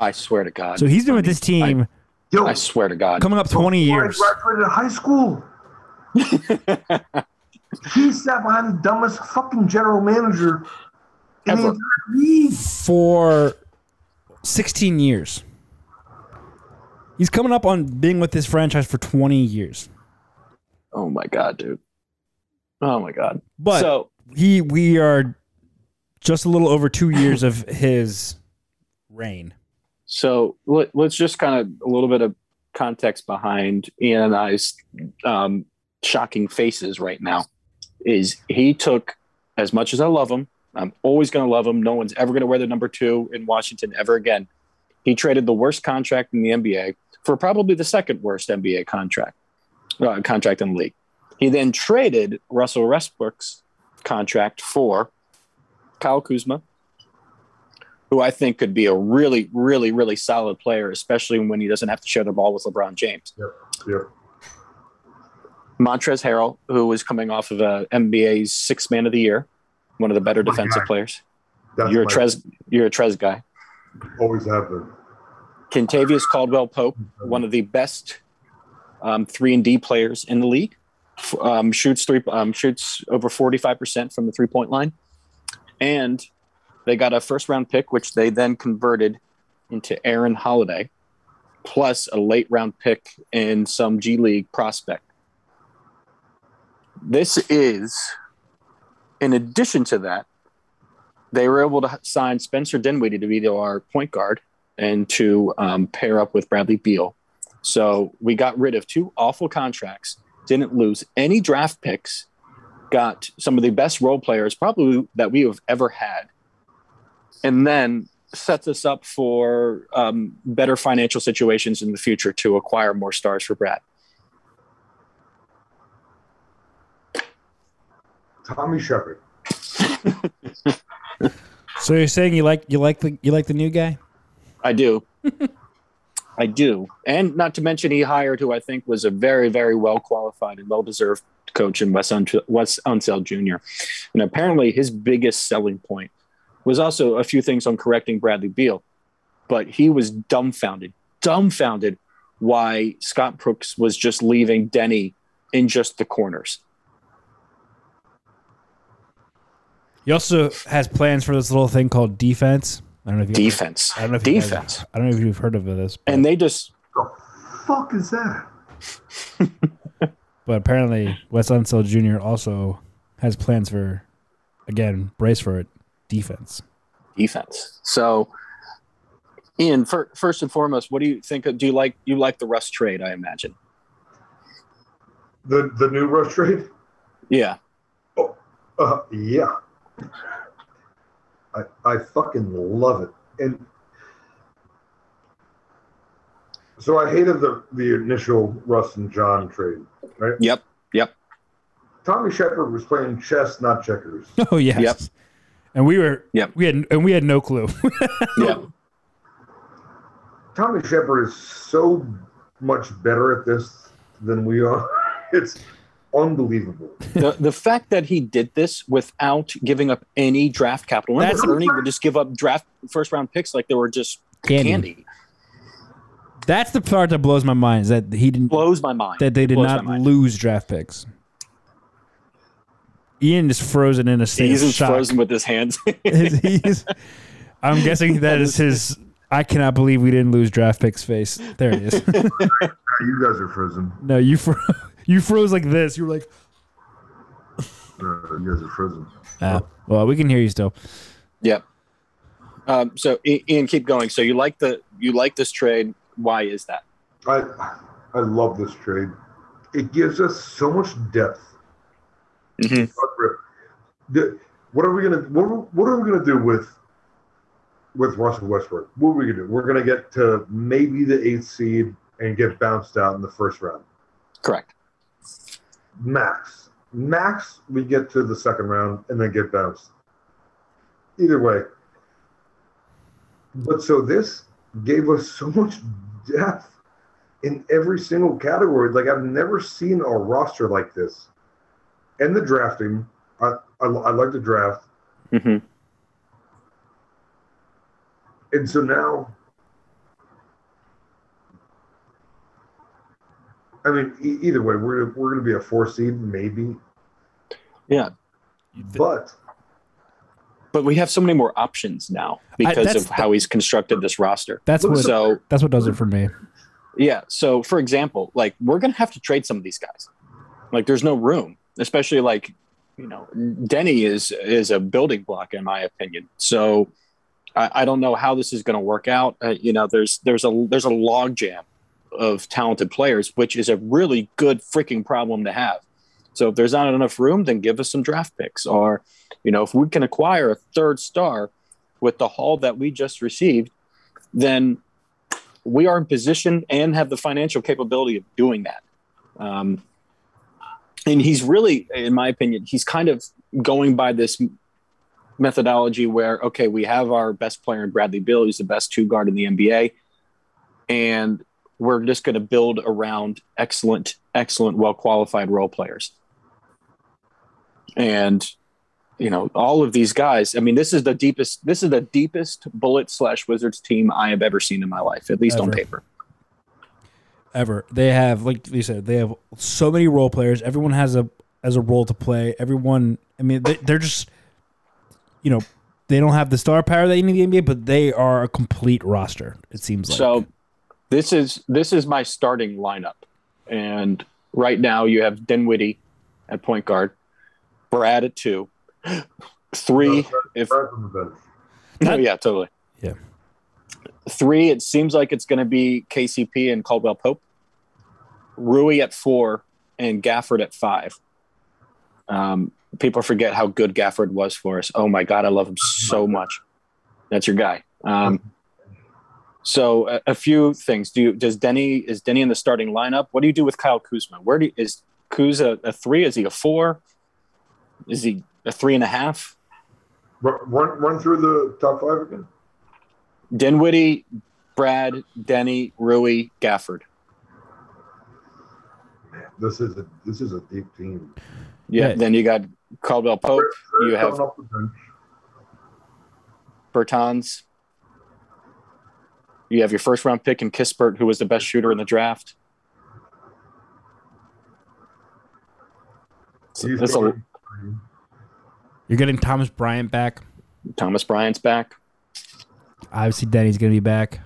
I swear to God. So he's been with this team Yo, I swear to God. coming up 20 before years. I graduated high school. he sat behind the dumbest fucking general manager in Ever. the entire league. for 16 years. He's coming up on being with this franchise for 20 years. Oh my God, dude. Oh my God. But so he we are just a little over 2 years of his reign. So let, let's just kind of a little bit of context behind Ian and I's um, shocking faces right now. Is he took as much as I love him, I'm always going to love him. No one's ever going to wear the number two in Washington ever again. He traded the worst contract in the NBA for probably the second worst NBA contract uh, contract in the league. He then traded Russell Westbrook's contract for Kyle Kuzma, who I think could be a really, really, really solid player, especially when he doesn't have to share the ball with LeBron James. Yeah. yeah. Montrezl Harrell, who was coming off of a NBA's six man of the year, one of the better My defensive players. That's You're a Trez, you're a Trez guy. Always have been. Kentavious Caldwell Pope, one of the best um, three and D players in the league, um, shoots three, um, shoots over forty five percent from the three point line, and they got a first round pick, which they then converted into Aaron Holiday, plus a late round pick and some G League prospect. This is, in addition to that, they were able to sign Spencer Dinwiddie to be our point guard and to um, pair up with Bradley Beal. So we got rid of two awful contracts, didn't lose any draft picks, got some of the best role players probably that we have ever had, and then sets us up for um, better financial situations in the future to acquire more stars for Brad. Tommy Sheppard. So you're saying you like you like the you like the new guy? I do. I do. And not to mention, he hired who I think was a very, very well qualified and well deserved coach in Wes, Un- Wes Unseld Jr. And apparently, his biggest selling point was also a few things on correcting Bradley Beal. But he was dumbfounded, dumbfounded why Scott Brooks was just leaving Deni in just the corners. He also has plans for this little thing called defense. I don't know if you Defense. I don't know if you guys- Defense. I don't know if you've heard of this, but, And they just, The fuck is that? but apparently Wes Unseld Jr. also has plans for again brace for it defense. defense. So, Ian, fir- first and foremost, what do you think? Of, do you like you like the Russ trade? I imagine. The the new rush trade. Yeah. Uh, yeah. I I fucking love it. And so I hated the the initial Russ and John trade, right? Yep. Yep. Tommy Sheppard was playing chess, not checkers. Oh yes. Yep. And we were Yep. we had and we had no clue. Yep. Tommy Sheppard is so much better at this than we are. It's unbelievable. the the fact that he did this without giving up any draft capital. Remember, That's- Ernie would just give up draft first round picks like they were just Candy. candy. That's the part that blows my mind is that he didn't Blows my mind. that they did Blows not lose draft picks. Ian is frozen in a state He's of just shock. frozen with his hands. He's- I'm guessing that is his. I cannot believe we didn't lose draft picks face. There it is. Now you guys are frozen. no, you fro- you froze like this. You were like, Uh, you guys are frozen. ah, well, we can hear you still. Yep. Um, so I- Ian, keep going. So you like the you like this trade? Why is that? I I love this trade. It gives us so much depth. Mhm. The- what are we gonna what, are- what are we gonna do with with Russell Westbrook? What are we gonna do? We're gonna get to maybe the eighth seed and get bounced out in the first round. Correct. Max. Max, we get to the second round and then get bounced. Either way. But so this gave us so much depth in every single category. Like I've never seen a roster like this. And the drafting, I, I, I like the draft. hmm And so now, I mean, e- either way, we're we're going to be a four seed, maybe. Yeah. But But we have so many more options now because that's of how he's constructed this roster. That's what So that's what does it for me. yeah. So for example, like we're gonna have to trade some of these guys. Like there's no room, especially like you know Deni is is a building block in my opinion. So I, I don't know how this is going to work out. Uh, you know, there's there's a there's a log jam of talented players, which is a really good freaking problem to have. So if there's not enough room, then give us some draft picks, or you know, if we can acquire a third star with the haul that we just received, then we are in position and have the financial capability of doing that. Um, and he's really, in my opinion, he's kind of going by this methodology where, okay, we have our best player in Bradley Beal, he's the best two guard in the NBA, and we're just going to build around excellent, excellent, well qualified role players. And you know, all of these guys. I mean, this is the deepest. This is the deepest Bullet slash Wizards team I have ever seen in my life, at least on paper. Ever they have like you said they have so many role players. Everyone has a as a role to play. Everyone. I mean, they, they're just you know they don't have the star power that you need in the NBA, but they are a complete roster. It seems like So this is this is my starting lineup, and right now you have Dinwiddie at point guard, Brad at two, three. If Brad's on the bench. oh yeah, totally. Yeah. Three. It seems like it's going to be KCP and Caldwell Pope. Rui at four and Gafford at five. Um, people forget how good Gafford was for us. Oh my god, I love him so much. That's your guy. Um, so a, a few things. Do you does Deni is Deni in the starting lineup? What do you do with Kyle Kuzma? Where do you, is Kuz a, a three? Is he a four? Is he a three and a half? Run, run, run through the top five again. Dinwiddie, Brad, Deni, Rui, Gafford. This is a this is a deep team. Yeah. Yeah. Then you got Caldwell Pope. You Coming have off the bench. Bertans. You have your first round pick in Kispert, who was the best shooter in the draft. So a, you're getting Thomas Bryant back. Thomas Bryant's back. Obviously, Deni's gonna be back.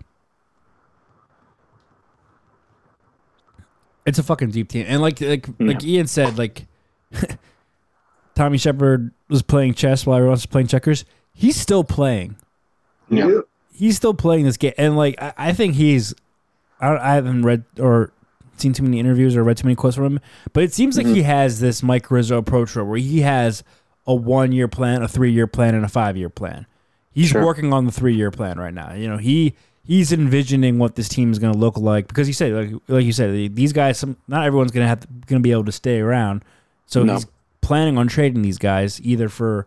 It's a fucking deep team, and like like like Ian said, like Tommy Sheppard was playing chess while everyone was playing checkers. he's still playing. Yeah. He's still playing this game, and like I, I think he's. I, I haven't read or seen too many interviews or read too many quotes from him, but it seems like he mm-hmm. has this Mike Rizzo approach where he has a one year plan, a three year plan, and a five year plan. He's Sure. working on the three year plan right now. You know, he he's envisioning what this team is going to look like because he said, like, like you said, these guys, some, not everyone's going to have going to be able to stay around. So No. he's planning on trading these guys either for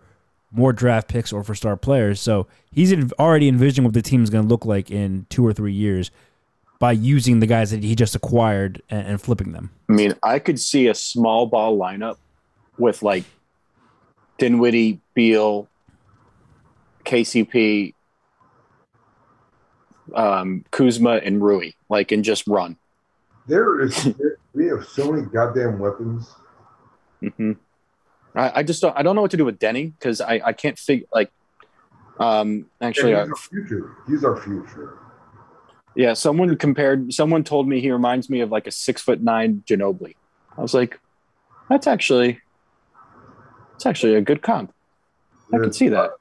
more draft picks or for star players. So he's already envisioning what the team is going to look like in two or three years by using the guys that he just acquired and, and flipping them. I mean, I could see a small ball lineup with like Dinwiddie, Beal, KCP, um, Kuzma, and Rui, like, and just run. There is we have so many goddamn weapons. hmm I, I just don't. I don't know what to do with Deni because I, I can't figure like. Um, actually, And uh, he's our future. He's our future. yeah. Someone compared. Someone told me he reminds me of like a six foot nine Ginobili. I was like, that's actually, it's actually a good comp. I can see that.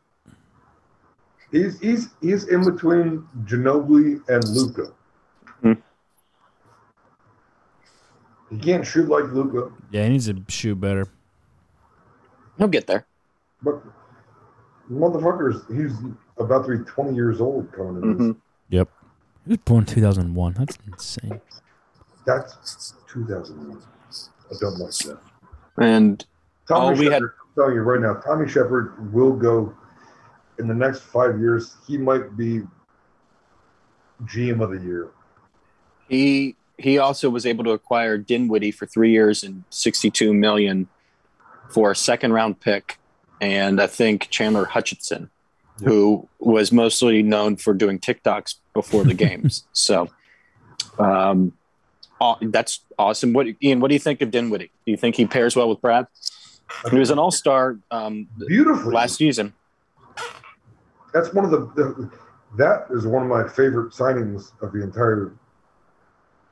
He's he's he's in between Ginobili and Luka. Hmm. He can't shoot like Luka, Yeah, he needs to shoot better. He'll get there. but motherfuckers, he's about to be twenty years old coming in. Mhm. This. Yep. He was born 2001. That's insane. That's two thousand one. I don't like that. And Tommy Oh, we had- I'm telling you right now, Tommy Sheppard will go in the next five years. He might be GM of the year. he he also was able to acquire Dinwiddie for three years and sixty two million for a second round pick, and I think Chandler Hutchison, who was mostly known for doing TikToks before the games. so, um, aw- that's awesome. What Ian? What do you think of Dinwiddie? Do you think he pairs well with Brad? He was an All Star um, Beautifully. last season. That's one of the, the that is one of my favorite signings of the entire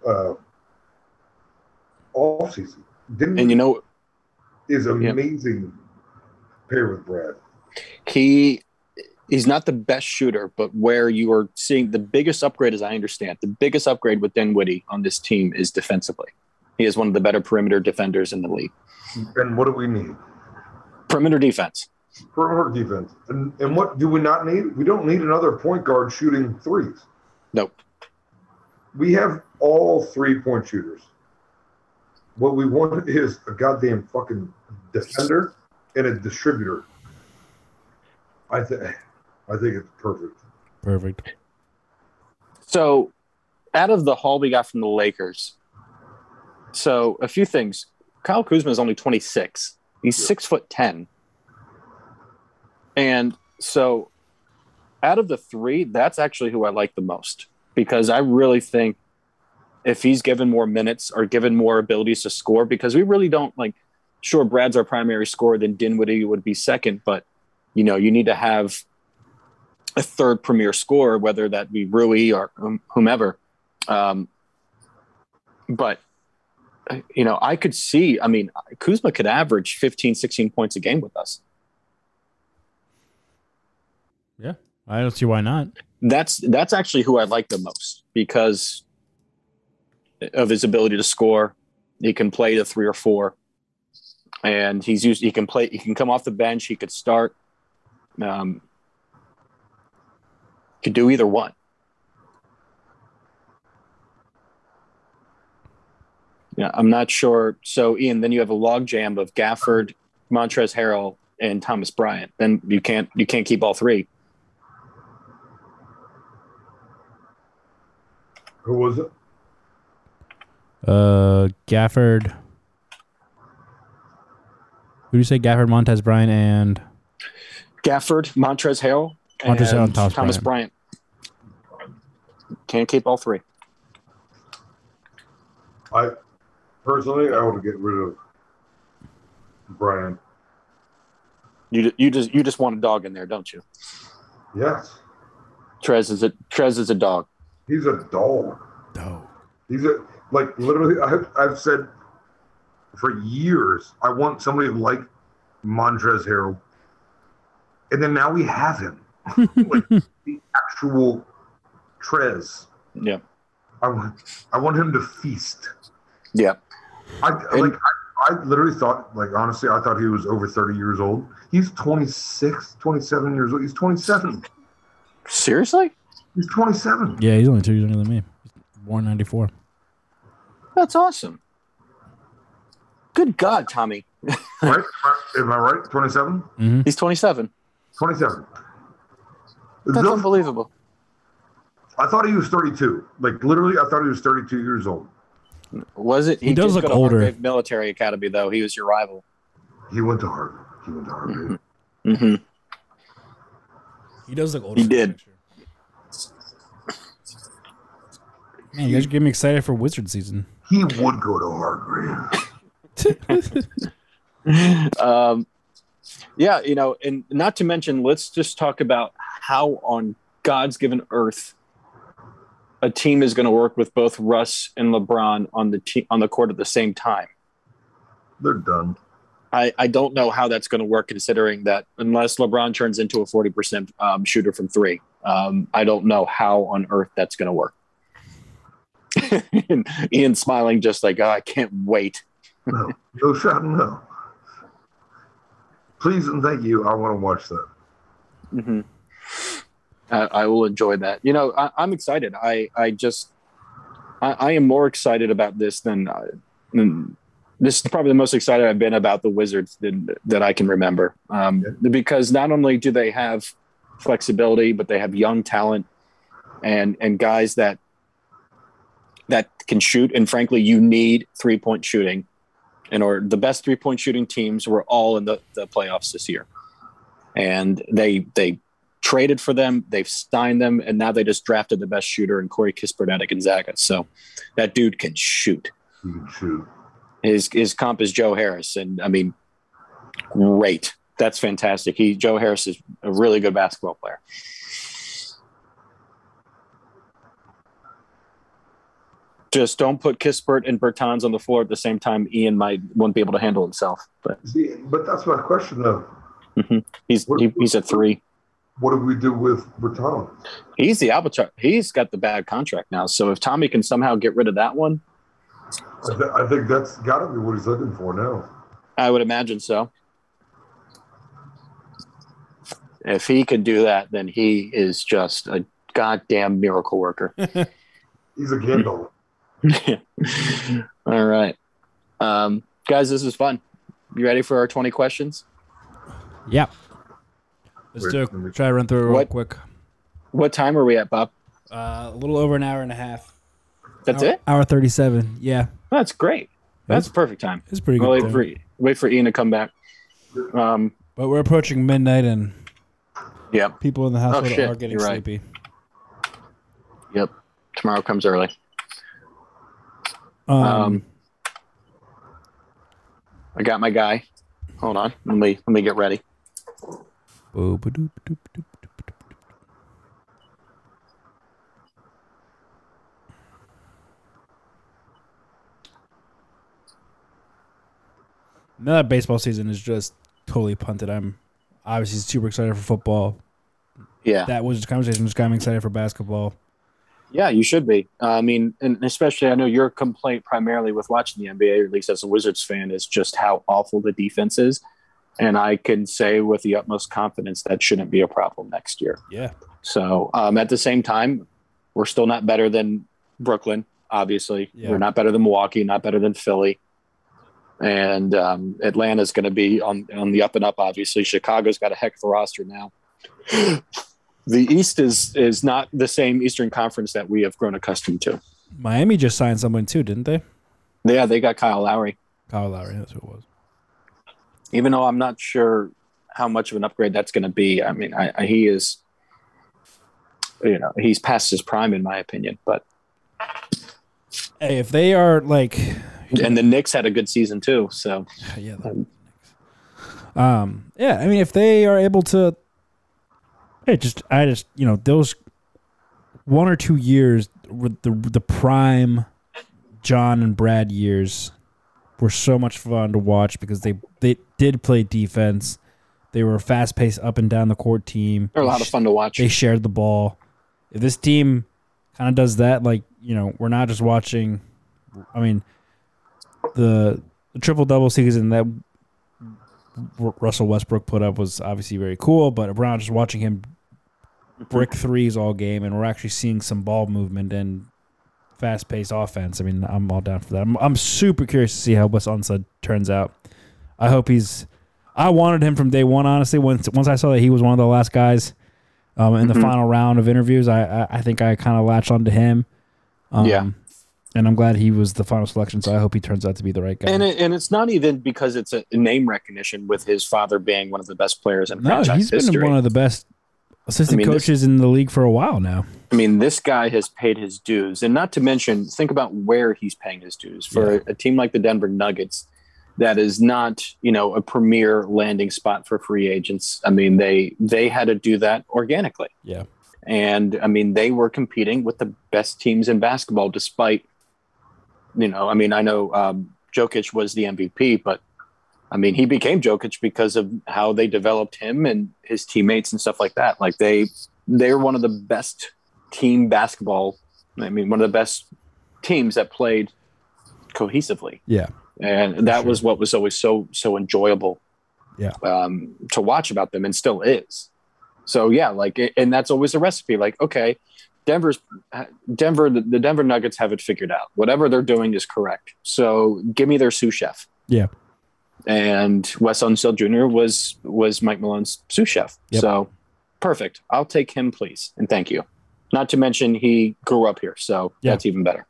uh off season. Didn't And you know, is an amazing pair with Brad. he he's not the best shooter, but where you are seeing the biggest upgrade, as I understand, the biggest upgrade with Dinwiddie on this team is defensively. He is one of the better perimeter defenders in the league. And what do we need? Perimeter defense. Perimeter defense. And and what do we not need? We don't need another point guard shooting threes. Nope. We have all three point shooters. What we want is a goddamn fucking defender and a distributor. I think I think it's perfect. Perfect. So, out of the haul we got from the Lakers, so a few things. Kyle Kuzma is only 26. He's Yeah. six foot 10. And so, out of the three, that's actually who I like the most because I really think if he's given more minutes or given more abilities to score, because we really don't like, sure, Brad's our primary scorer, then Dinwiddie would be second, but you know, you need to have a third premier scorer, whether that be Rui or whomever. Um, but, you know, I could see, I mean, Kuzma could average 15, 16 points a game with us. Yeah. I don't see why not. That's that's actually who I like the most because of his ability to score. He can play the three or four, and he's used. He can play. He can come off the bench. He could start. Um, could do either one. Yeah, I'm not sure. So, Ian, then you have a logjam of Gafford, Montrez Harrell, and Thomas Bryant. Then you can't you can't keep all three. Who was it? Uh, Gafford. Who do you say? Gafford, Montez Bryant, and Gafford, Montrez Hale, Montrezl Harrell and Thomas Thomas Bryant. Can't keep all three. I personally I would get rid of Brian. You you just you just want a dog in there, don't you? Yes. Trez is a Trez is a dog. He's a dog. oh, He's a like literally. I've, I've said for years I want somebody like Montrez Harrell and then now we have him, like the actual Trez. Yeah. I want, I want him to feast. Yeah. I like. I, I literally thought, like, honestly, I thought he was over 30 years old. He's 26, 27 years old. He's 27. Seriously? He's 27. Yeah, he's only two years younger than me. Born ninety four. That's awesome. Good God, Tommy. Right? Am I right? 27? He's 27. 27. That's Those- unbelievable. I thought he was 32. Like, literally, I thought he was 32 years old. Was it? He does look go older. Hargrave Military Academy, though. He was your rival. He went to Harvard. He went to Harvard. Mm-hmm. He does look older. He did. Man, you guys are getting me excited for Wizard season. He would go to Harvard. um, yeah, you know, and not to mention, let's just talk about how on God's given earth a team is going to work with both Russ and LeBron on the te- on the court at the same time. They're done. I, I don't know how that's going to work, considering that unless LeBron turns into a forty percent um, shooter from three, um, I don't know how on earth that's going to work. And Ian smiling, just like oh, I can't wait. No, no shot, no. Please and thank you. I want to watch that. hmm I, I will enjoy that. You know, I, I'm excited. I I just I, I am more excited about this than, uh, than this is probably the most excited I've been about the Wizards than, that I can remember. Um, because not only do they have flexibility, but they have young talent and and guys that that can shoot. And frankly, you need three point shooting. And or the best three point shooting teams were all in the, the playoffs this year. And they they traded for them, they've signed them, and now they just drafted the best shooter in Corey Kispert out of Gonzaga. So that dude can shoot. Can shoot. His his comp is Joe Harris, and I mean, great. That's fantastic. He Joe Harris is a really good basketball player. Just don't put Kispert and Bertans on the floor at the same time. Ian might won't be able to handle himself, but See, but that's my question though. Mm-hmm. he's he, he's a three. What do we do with Bertans? He's the albatross. He's got the bad contract now. So if Tommy can somehow get rid of that one, I, th- I think that's got to be what he's looking for now. I would imagine so. If he can do that, then he is just a goddamn miracle worker. He's a Gandalf. All right. Um, guys, this is fun. You ready for our 20 questions? Yep. Let's Wait, do it. Try to run through it real What- quick. What time are we at, Bob? Uh, a little over an hour and a half. That's hour, it? Hour thirty-seven. Yeah, That's great. That's perfect time. it's pretty We'll good. wait there. for, wait for Ian to come back. Um, But we're approaching midnight, and yeah. people in the household Oh, are getting you're right. sleepy. Yep. Tomorrow comes early. Um, Um, I got my guy. Hold on. Let me let me get ready. Now that baseball season is just totally punted. I'm obviously super excited for football. Yeah. That was the conversation just got me excited for basketball. Yeah, you should be. Uh, I mean, and especially I know your complaint primarily with watching the NBA, or at least as a Wizards fan, is just how awful the defense is. And I can say with the utmost confidence that shouldn't be a problem next year. Yeah. So um, at the same time, we're still not better than Brooklyn. Obviously, Yeah. we're not better than Milwaukee, not better than Philly, and um, Atlanta's going to be on on the up and up. Obviously, Chicago's got a heck of a roster now. The East is is not the same Eastern Conference that we have grown accustomed to. Miami just signed someone too, didn't they? Yeah, they got Kyle Lowry. Kyle Lowry, that's who it was. Even though I'm not sure how much of an upgrade that's going to be. I mean, I, I, he is, you know, he's past his prime in my opinion. But Hey, if they are like and the Knicks had a good season too. So yeah, um, yeah. I mean, if they are able to, hey, just I just you know those one or two years with the the prime John and Brad years were so much fun to watch because they they did play defense They were a fast paced up and down the court team. They're a lot of fun to watch. They shared the ball. If this team kind of does that, like you know, we're not just watching. I mean, the, the triple double season that Russell Westbrook put up was obviously very cool, but we're not just watching him brick threes all game, and we're actually seeing some ball movement and fast paced offense. I mean, I'm all down for that. I'm, I'm super curious to see how Wes Unseld turns out. I hope he's. I wanted him from day one, honestly. Once once I saw that he was one of the last guys um, in the Mhm. final round of interviews, I I, I think I kind of latched onto him. Um, Yeah. and I'm glad he was the final selection. So I hope he turns out to be the right guy. and it, and it's not even because it's a name recognition with his father being one of the best players in no, franchise he's been one of the best assistant I mean, this- coaches in the league for a while now. I mean, this guy has paid his dues, and not to mention, think about where he's paying his dues for Yeah. a team like the Denver Nuggets. That is not, you know, a premier landing spot for free agents. I mean, they they had to do that organically, Yeah. and I mean, they were competing with the best teams in basketball, despite, you know, I mean, I know um, Jokic was the MVP, but I mean, he became Jokic because of how they developed him and his teammates and stuff like that. Like they they're one of the best team basketball. I mean, one of the best teams that played cohesively, Yeah. and that sure. was what was always so so enjoyable. Yeah. um, to watch about them, and still is. So yeah, like, and that's always a recipe. Like, okay, Denver's Denver, the, the Denver Nuggets have it figured out. Whatever they're doing is correct. So give me their sous chef. Yeah. And Wes Unseld Jr. was was Mike Malone's sous chef. Yep. So perfect. I'll take him, please, and thank you. Not to mention he grew up here, so Yeah. that's even better.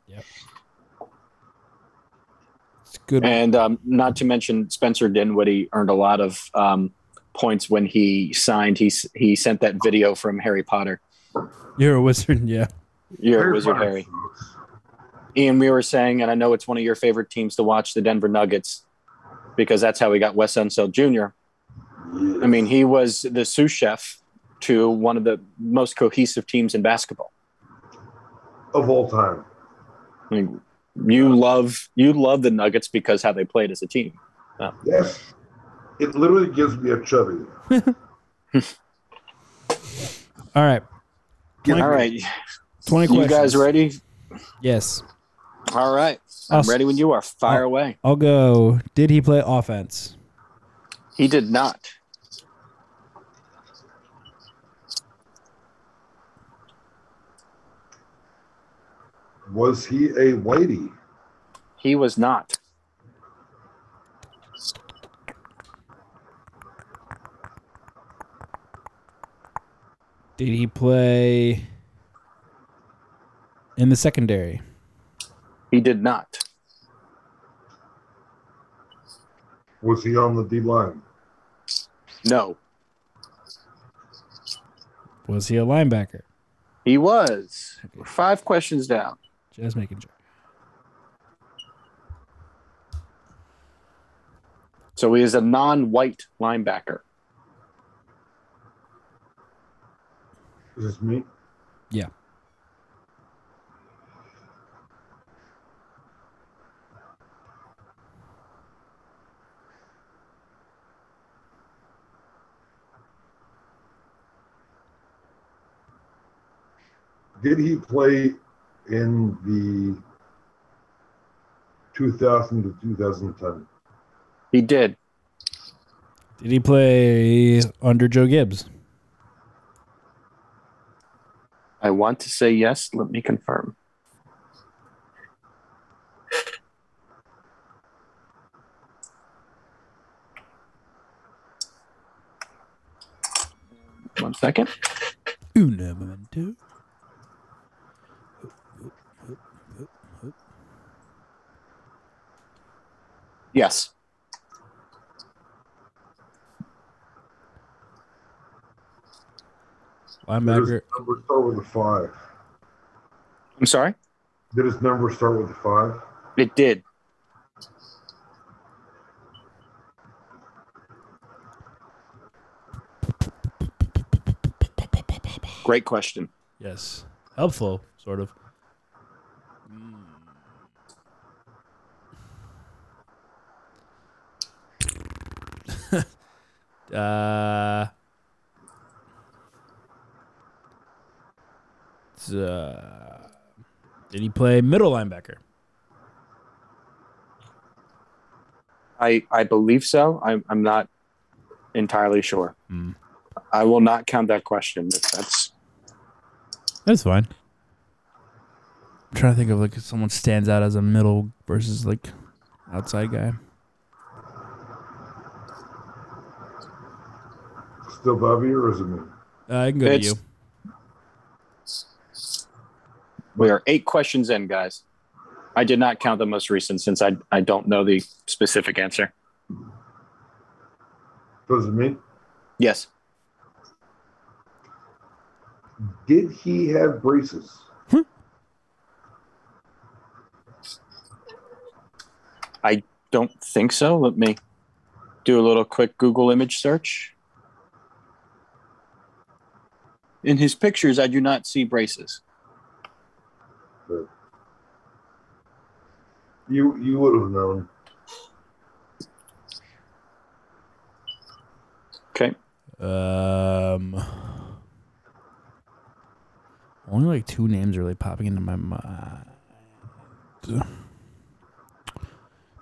It's good. And um, not to mention Spencer Dinwiddie earned a lot of um, points when he signed. He he sent that video from Harry Potter. You're a wizard. Yeah. You're a wizard, Potter Harry. Ian, we were saying, and I know it's one of your favorite teams to watch, the Denver Nuggets, because that's how we got Wes Unseld Jr. I mean, he was the sous chef to one of the most cohesive teams in basketball. of all time. I mean, you love you love the Nuggets because how they played as a team. Yes, it literally gives me a chubby. All right. Get All right, 20 you questions. guys ready? Yes. All right, I'm I'll ready when you are. Fire I'll- away. I'll go. Did he play offense? He did not. Was he a whitey? He was not. Did he play in the secondary? He did not. Was he on the D line? No, Was he a linebacker? he was. Okay. Five questions down. Just making sure. So he is a non-white linebacker. Is this me? Yeah. Did he play in the 2000 to 2010? He did. Did he play under Joe Gibbs? I want to say yes. Let me confirm. One second. Uno momento. Yes. Did his Linebacker. number start with a five? I'm sorry. Did his number start with a five? It did. Great question. Yes. Helpful, sort of. Uh, it's, uh, did he play middle linebacker? I I believe so. I'm I'm not entirely sure. Hmm. I will not count that question. If that's That's fine. I'm trying to think of like if someone stands out as a middle versus like outside guy. Still Bobby or is it me? Uh, I can go to you. we are eight questions in, guys. I did not count the most recent since I I don't know the specific answer. So is it me? Yes. Did he have braces? I don't think so. Let me do a little quick Google image search. In his pictures, I do not see braces. You you would have known. Okay. Um, only like two names are really popping into my mind.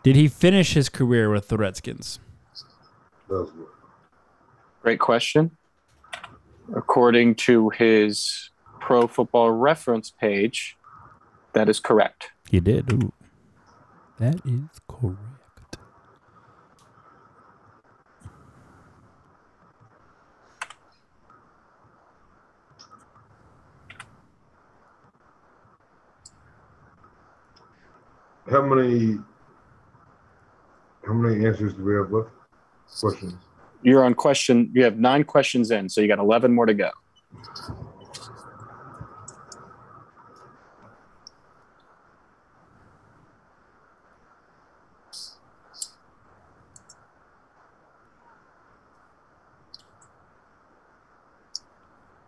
Did he finish his career with the Redskins? That was good. Great question. According to his Pro Football Reference page, that is correct. He did. Ooh. That is correct. How many how many answers do we have left? Questions. You're on question. You have nine questions in, so you got 11 more to go.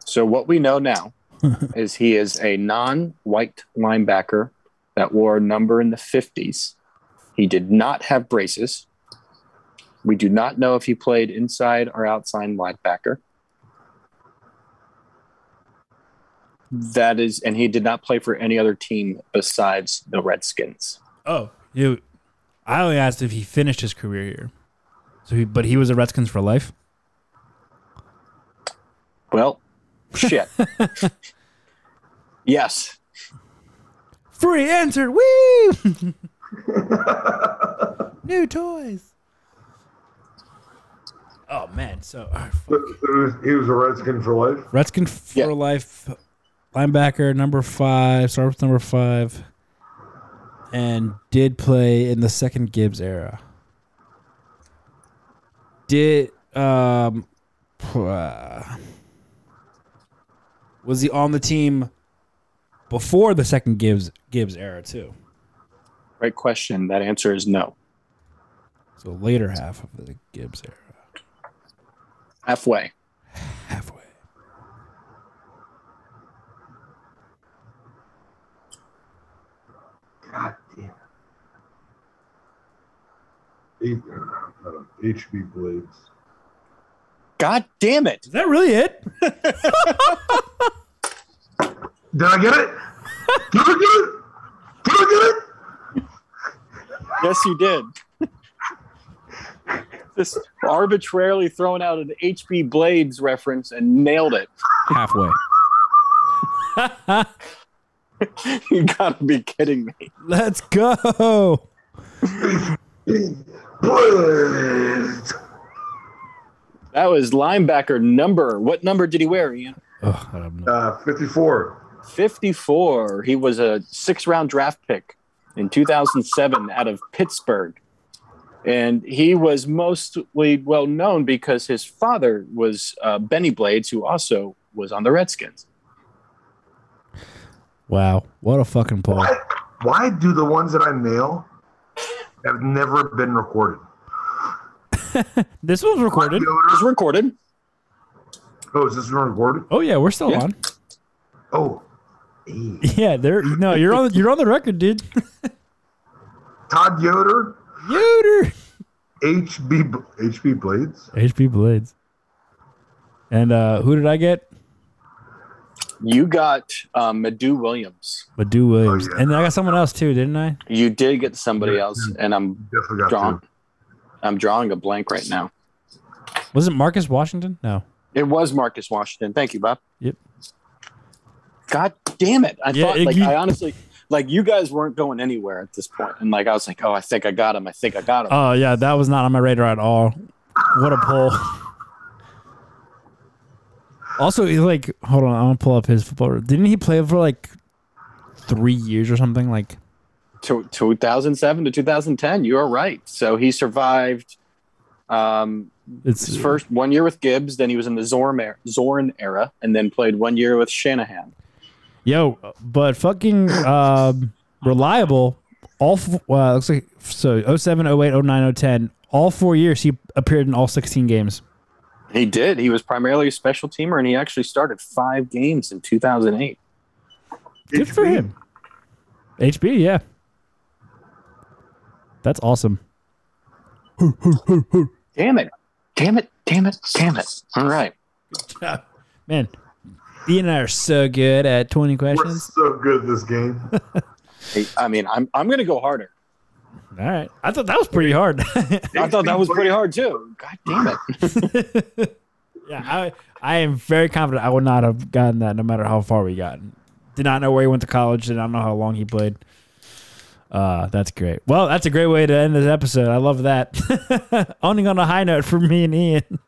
So, what we know now is he is a non white linebacker that wore a number in the 50s. He did not have braces. We do not know if he played inside or outside linebacker. That is, and he did not play for any other team besides the Redskins. Oh, you. I only asked if he finished his career here. So, he, but he was a Redskins for life. Well, shit. yes. Free answer. Woo! New toys. Oh man, so uh, So, so he, was, he was a Redskin for life. Redskin for Yeah. life, linebacker number five, started with number five, and did play in the second Gibbs era. Did um, uh, was he on the team before the second Gibbs Gibbs era too? Great question. That answer is no. So later half of the Gibbs era, Halfway. halfway. God damn. Eight, uh, HB blades. God damn it. Is that really it? Did I get it? Did I get it? Did I get it? Yes, you did. Just arbitrarily thrown out an HB Blades reference and nailed it. halfway. You gotta be kidding me. Let's go. Blades. That was linebacker number. What number did he wear, Ian? Oh, I don't know. Uh, 54. 54. He was a six round draft pick in 2007 out of Pittsburgh. And he was mostly well known because his father was uh, Bennie Blades, who also was on the Redskins. Wow, what a fucking pull. Why, why do the ones that I mail have never been recorded? This one's recorded. It was recorded. Oh, is this one recorded? Oh yeah, we're still Yeah. on. Oh, hey. Yeah, there. No, you're on. You're on the record, dude. Todd Yoder. Yoder. HB HB Blades. HB Blades. And uh, who did I get? You got um, Madieu Williams. Madieu Williams. Oh, yeah. And I got someone else too, didn't I? You did get somebody Yeah. else, and I'm drawing. two. I'm drawing a blank right now. Was it Marcus Washington? No. It was Marcus Washington. Thank you, Bob. Yep. God damn it! I Yeah, thought, it- like, you- I honestly, like, you guys weren't going anywhere at this point, and like, I was like, oh, I think I got him. I think I got him. Oh yeah, that was not on my radar at all. What a pull. Also, like, hold on, I'm gonna pull up his football. Didn't he play for like three years or something? Like, to 2007 to 2010. You are right. So he survived um, it's his first one year with Gibbs, then he was in the Zorn era, Zorn era, and then played one year with Shanahan. Yo, but fucking um, reliable. All f- uh, looks like so 07, 08, 09, 010. All four years he appeared in all 16 games. He did. He was primarily a special teamer, and he actually started five games in 2008. Good for him. HB, yeah. That's awesome. Damn it! Damn it! Damn it! Damn it! All right. Man, Ian and I are so good at 20 questions. We're questions. so good this game. Hey, I mean, I'm I'm gonna go harder. All right. I thought that was pretty hard. I thought that was pretty hard too. God damn it! yeah, I, I am very confident I would not have gotten that no matter how far we got. Did not know where he went to college. Did not know how long he played. Uh, that's great. Well, that's a great way to end this episode. I love that. Owning on a high note for me and Ian.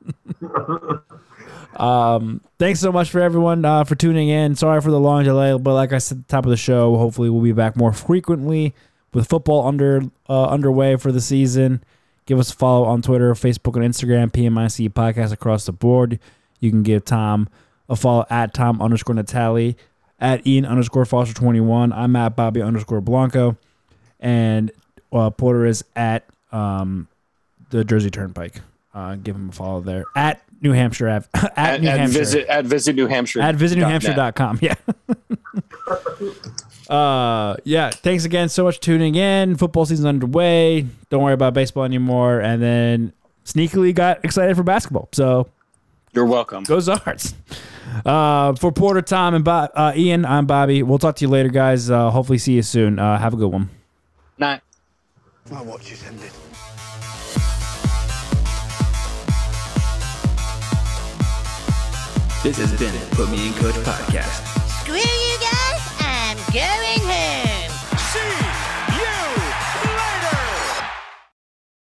Um, thanks so much for everyone uh, for tuning in. Sorry for the long delay, but like I said at the top of the show, hopefully we'll be back more frequently with football under uh, underway for the season. Give us a follow on Twitter, Facebook, and Instagram, PMIC podcast across the board. You can give Tom a follow at Tom underscore Natali, at Ian underscore Foster 21. I'm at Bobby underscore Blanco. And uh, Porter is at um, the Jersey Turnpike. Uh, give him a follow there. At New Hampshire Ave. at, At, New at Hampshire. visit at visit New Hampshire at visitnewhampshire.com. Yeah. uh yeah, thanks again so much for tuning in. Football season's underway. Don't worry about baseball anymore. And then sneakily got excited for basketball. So You're welcome. go Zards. Uh, for Porter, Tom, and Bob, uh, Ian, I'm Bobby. We'll talk to you later, guys. Uh, hopefully, see you soon. Uh, have a good one. Night. My watch is ended. This has been Put Me in Coach Podcast. Screw you guys, I'm going